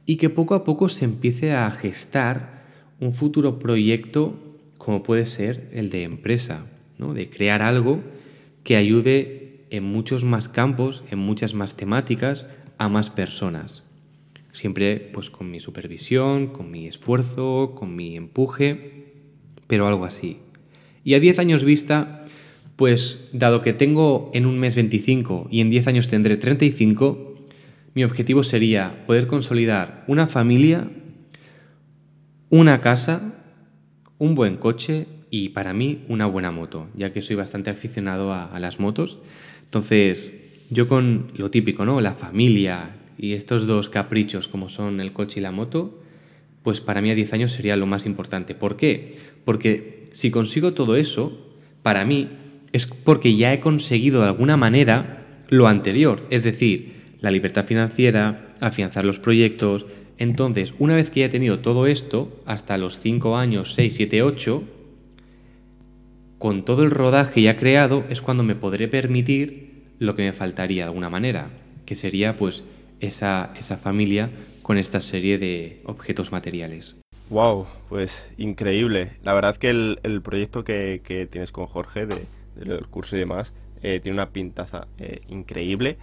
y que poco a poco se empiece a gestar un futuro proyecto como puede ser el de empresa, ¿no? de crear algo que ayude en muchos más campos, en muchas más temáticas, a más personas. Siempre pues con mi supervisión, con mi esfuerzo, con mi empuje, pero algo así. Y a 10 años vista, pues dado que tengo en un mes 25 y en 10 años tendré 35, mi objetivo sería poder consolidar una familia, una casa, un buen coche y para mí una buena moto, ya que soy bastante aficionado a, a las motos. Entonces, yo con lo típico, ¿no? La familia y estos dos caprichos como son el coche y la moto, pues para mí a 10 años sería lo más importante. ¿Por qué? Porque si consigo todo eso, para mí es porque ya he conseguido de alguna manera lo anterior, es decir, la libertad financiera, afianzar los proyectos. Entonces, una vez que ya he tenido todo esto, hasta los 5 años, 6, 7, 8, con todo el rodaje ya creado es cuando me podré permitir lo que me faltaría de alguna manera, que sería pues esa, esa familia con esta serie de objetos materiales. Wow, pues increíble. La verdad que el, proyecto que, tienes con Jorge de, del curso y demás eh, tiene una pintaza eh, increíble,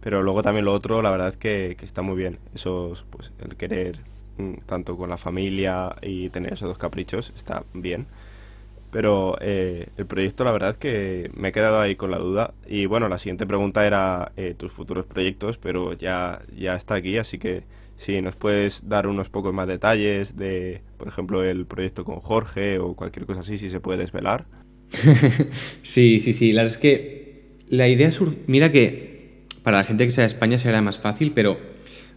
pero luego también lo otro, la verdad es que, está muy bien. Eso, pues el querer mm, tanto con la familia y tener esos dos caprichos está bien. Pero eh, el proyecto, la verdad que me he quedado ahí con la duda. Y bueno, la siguiente pregunta era tus futuros proyectos, pero ya, ya está aquí, así que si nos puedes dar unos pocos más detalles de, por ejemplo, el proyecto con Jorge o cualquier cosa así, si se puede desvelar. (laughs) sí, sí, sí. La verdad es que la idea es... Mira que para la gente que sea de España será más fácil, pero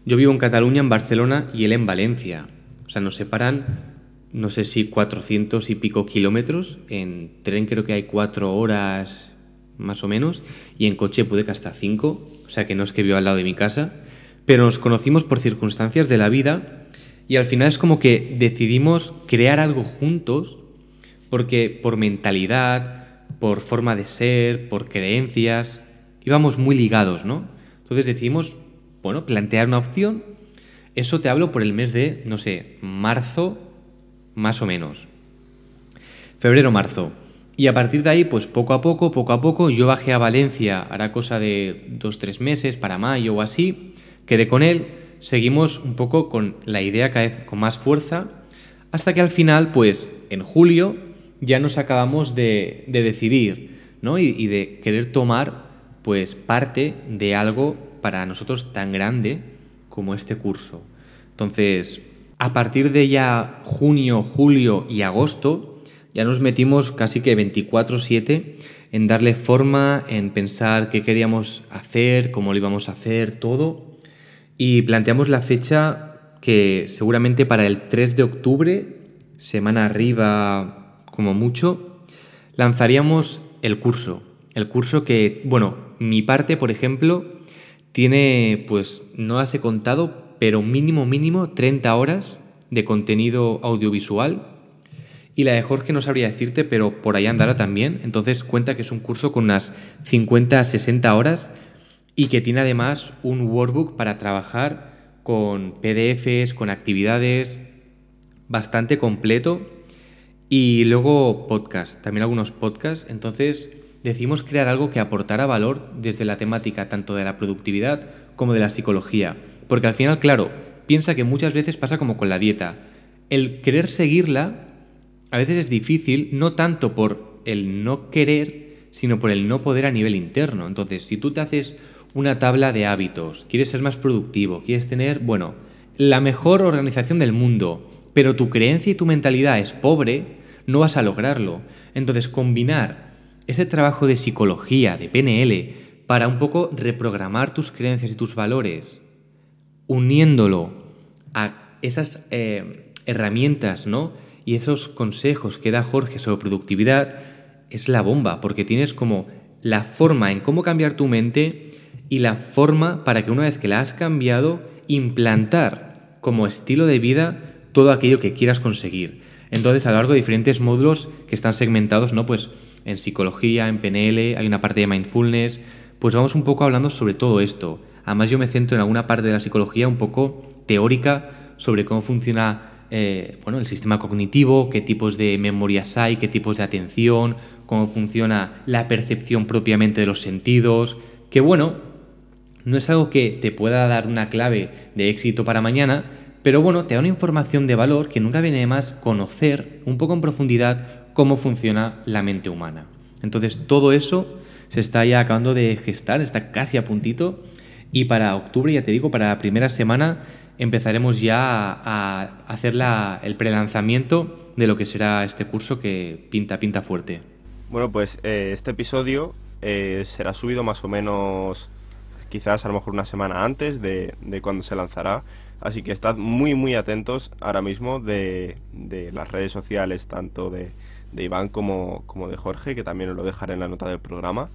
yo vivo en Cataluña, en Barcelona y él en Valencia. O sea, nos separan, no sé si 400 y pico kilómetros. En tren creo que hay cuatro horas más o menos. Y en coche puede que hasta cinco. O sea, que no es que viva al lado de mi casa pero nos conocimos por circunstancias de la vida y al final es como que decidimos crear algo juntos porque por mentalidad, por forma de ser, por creencias, íbamos muy ligados, ¿no? Entonces decidimos, bueno, plantear una opción. Eso te hablo por el mes de, no sé, marzo, más o menos. Febrero-marzo. Y a partir de ahí, pues poco a poco, poco a poco, yo bajé a Valencia, hará cosa de dos, tres meses, para mayo o así, quedé con él, seguimos un poco con la idea cada vez con más fuerza, hasta que al final, pues en julio, ya nos acabamos de, decidir, ¿no? Y, de querer tomar, pues, parte de algo para nosotros tan grande como este curso. Entonces, a partir de ya junio, julio y agosto, ya nos metimos casi que 24/7 en darle forma, en pensar qué queríamos hacer, cómo lo íbamos a hacer, todo y planteamos la fecha que seguramente para el 3 de octubre, semana arriba como mucho, lanzaríamos el curso. El curso que, bueno, mi parte, por ejemplo, tiene, pues no las he contado, pero mínimo, mínimo 30 horas de contenido audiovisual. Y la de Jorge no sabría decirte, pero por ahí andará también. Entonces cuenta que es un curso con unas 50 a 60 horas y que tiene además un workbook para trabajar con PDFs, con actividades, bastante completo. Y luego podcast, también algunos podcasts. Entonces decidimos crear algo que aportara valor desde la temática tanto de la productividad como de la psicología. Porque al final, claro, piensa que muchas veces pasa como con la dieta. El querer seguirla a veces es difícil, no tanto por el no querer, sino por el no poder a nivel interno. Entonces, si tú te haces una tabla de hábitos, quieres ser más productivo, quieres tener, bueno, la mejor organización del mundo, pero tu creencia y tu mentalidad es pobre, no vas a lograrlo. Entonces, combinar ese trabajo de psicología, de PNL, para un poco reprogramar tus creencias y tus valores, uniéndolo a esas eh, herramientas, ¿no? Y esos consejos que da Jorge sobre productividad, es la bomba, porque tienes como la forma en cómo cambiar tu mente y la forma para que una vez que la has cambiado, implantar como estilo de vida todo aquello que quieras conseguir. Entonces, a lo largo de diferentes módulos que están segmentados, ¿no? Pues en psicología, en PNL, hay una parte de mindfulness, pues vamos un poco hablando sobre todo esto. Además, yo me centro en alguna parte de la psicología un poco teórica sobre cómo funciona eh, bueno, el sistema cognitivo, qué tipos de memorias hay, qué tipos de atención, cómo funciona la percepción propiamente de los sentidos, que bueno, no es algo que te pueda dar una clave de éxito para mañana, pero bueno, te da una información de valor que nunca viene de más conocer un poco en profundidad cómo funciona la mente humana. Entonces todo eso se está ya acabando de gestar, está casi a puntito y para octubre, ya te digo, para la primera semana empezaremos ya a, hacer el prelanzamiento de lo que será este curso que pinta, pinta fuerte. Bueno, pues eh, este episodio eh, será subido más o menos quizás a lo mejor una semana antes de, cuando se lanzará. Así que estad muy muy atentos ahora mismo de, las redes sociales, tanto de, Iván como, como, de Jorge, que también os lo dejaré en la nota del programa,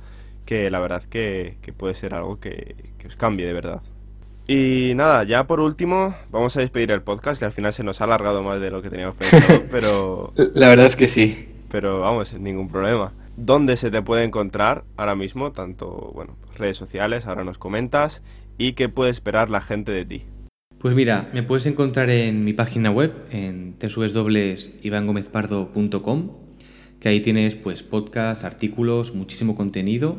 que la verdad que, que puede ser algo que, que, os cambie de verdad. Y nada, ya por último, vamos a despedir el podcast, que al final se nos ha alargado más de lo que teníamos pensado, (laughs) pero... La verdad es que sí pero vamos, sin ningún problema. ¿Dónde se te puede encontrar ahora mismo? Tanto, bueno, redes sociales, ahora nos comentas, y qué puede esperar la gente de ti. Pues mira, me puedes encontrar en mi página web, en www.ivangomezpardo.com, que ahí tienes pues podcasts, artículos, muchísimo contenido.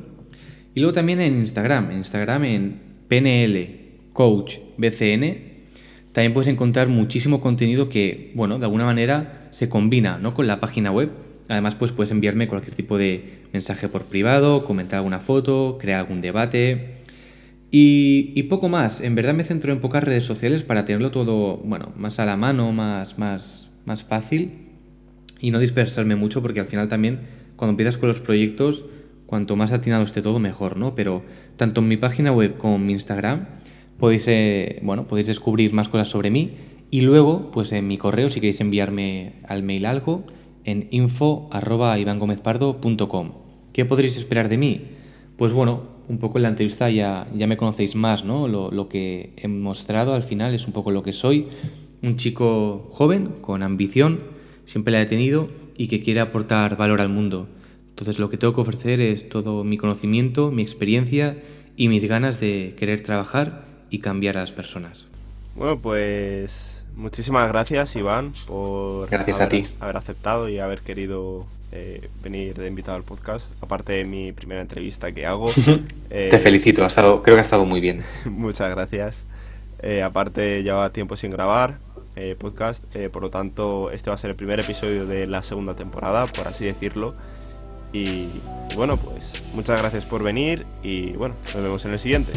Y luego también en Instagram, en Instagram en PNL Coach BCN, también puedes encontrar muchísimo contenido que, bueno, de alguna manera se combina ¿no? con la página web Además, pues puedes enviarme cualquier tipo de mensaje por privado, comentar alguna foto, crear algún debate. Y, poco más. En verdad me centro en pocas redes sociales para tenerlo todo, bueno, más a la mano, más, más, más fácil. Y no dispersarme mucho porque al final también, cuando empiezas con los proyectos, cuanto más atinado esté todo, mejor, ¿no? Pero tanto en mi página web como en mi Instagram podéis, eh, bueno, podéis descubrir más cosas sobre mí. Y luego, pues en mi correo, si queréis enviarme al mail algo, en info.ivangomezpardo.com. ¿Qué podréis esperar de mí? Pues bueno, un poco en la entrevista ya, ya me conocéis más, ¿no? Lo, que he mostrado al final es un poco lo que soy. Un chico joven, con ambición, siempre la he tenido y que quiere aportar valor al mundo. Entonces lo que tengo que ofrecer es todo mi conocimiento, mi experiencia y mis ganas de querer trabajar y cambiar a las personas. Bueno, pues Muchísimas gracias, Iván, por gracias haber, a ti. haber aceptado y haber querido eh, venir de invitado al podcast. Aparte de mi primera entrevista que hago. (laughs) Eh, Te felicito, ha estado, creo que ha estado muy bien. (laughs) muchas gracias. Eh, aparte, lleva tiempo sin grabar podcast, por lo tanto, este va a ser el primer episodio de la segunda temporada, por así decirlo. Y bueno, pues muchas gracias por venir y bueno, nos vemos en el siguiente.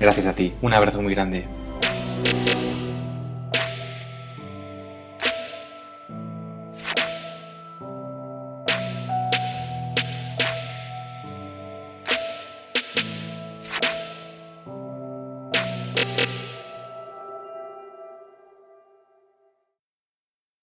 Gracias a ti, un abrazo muy grande.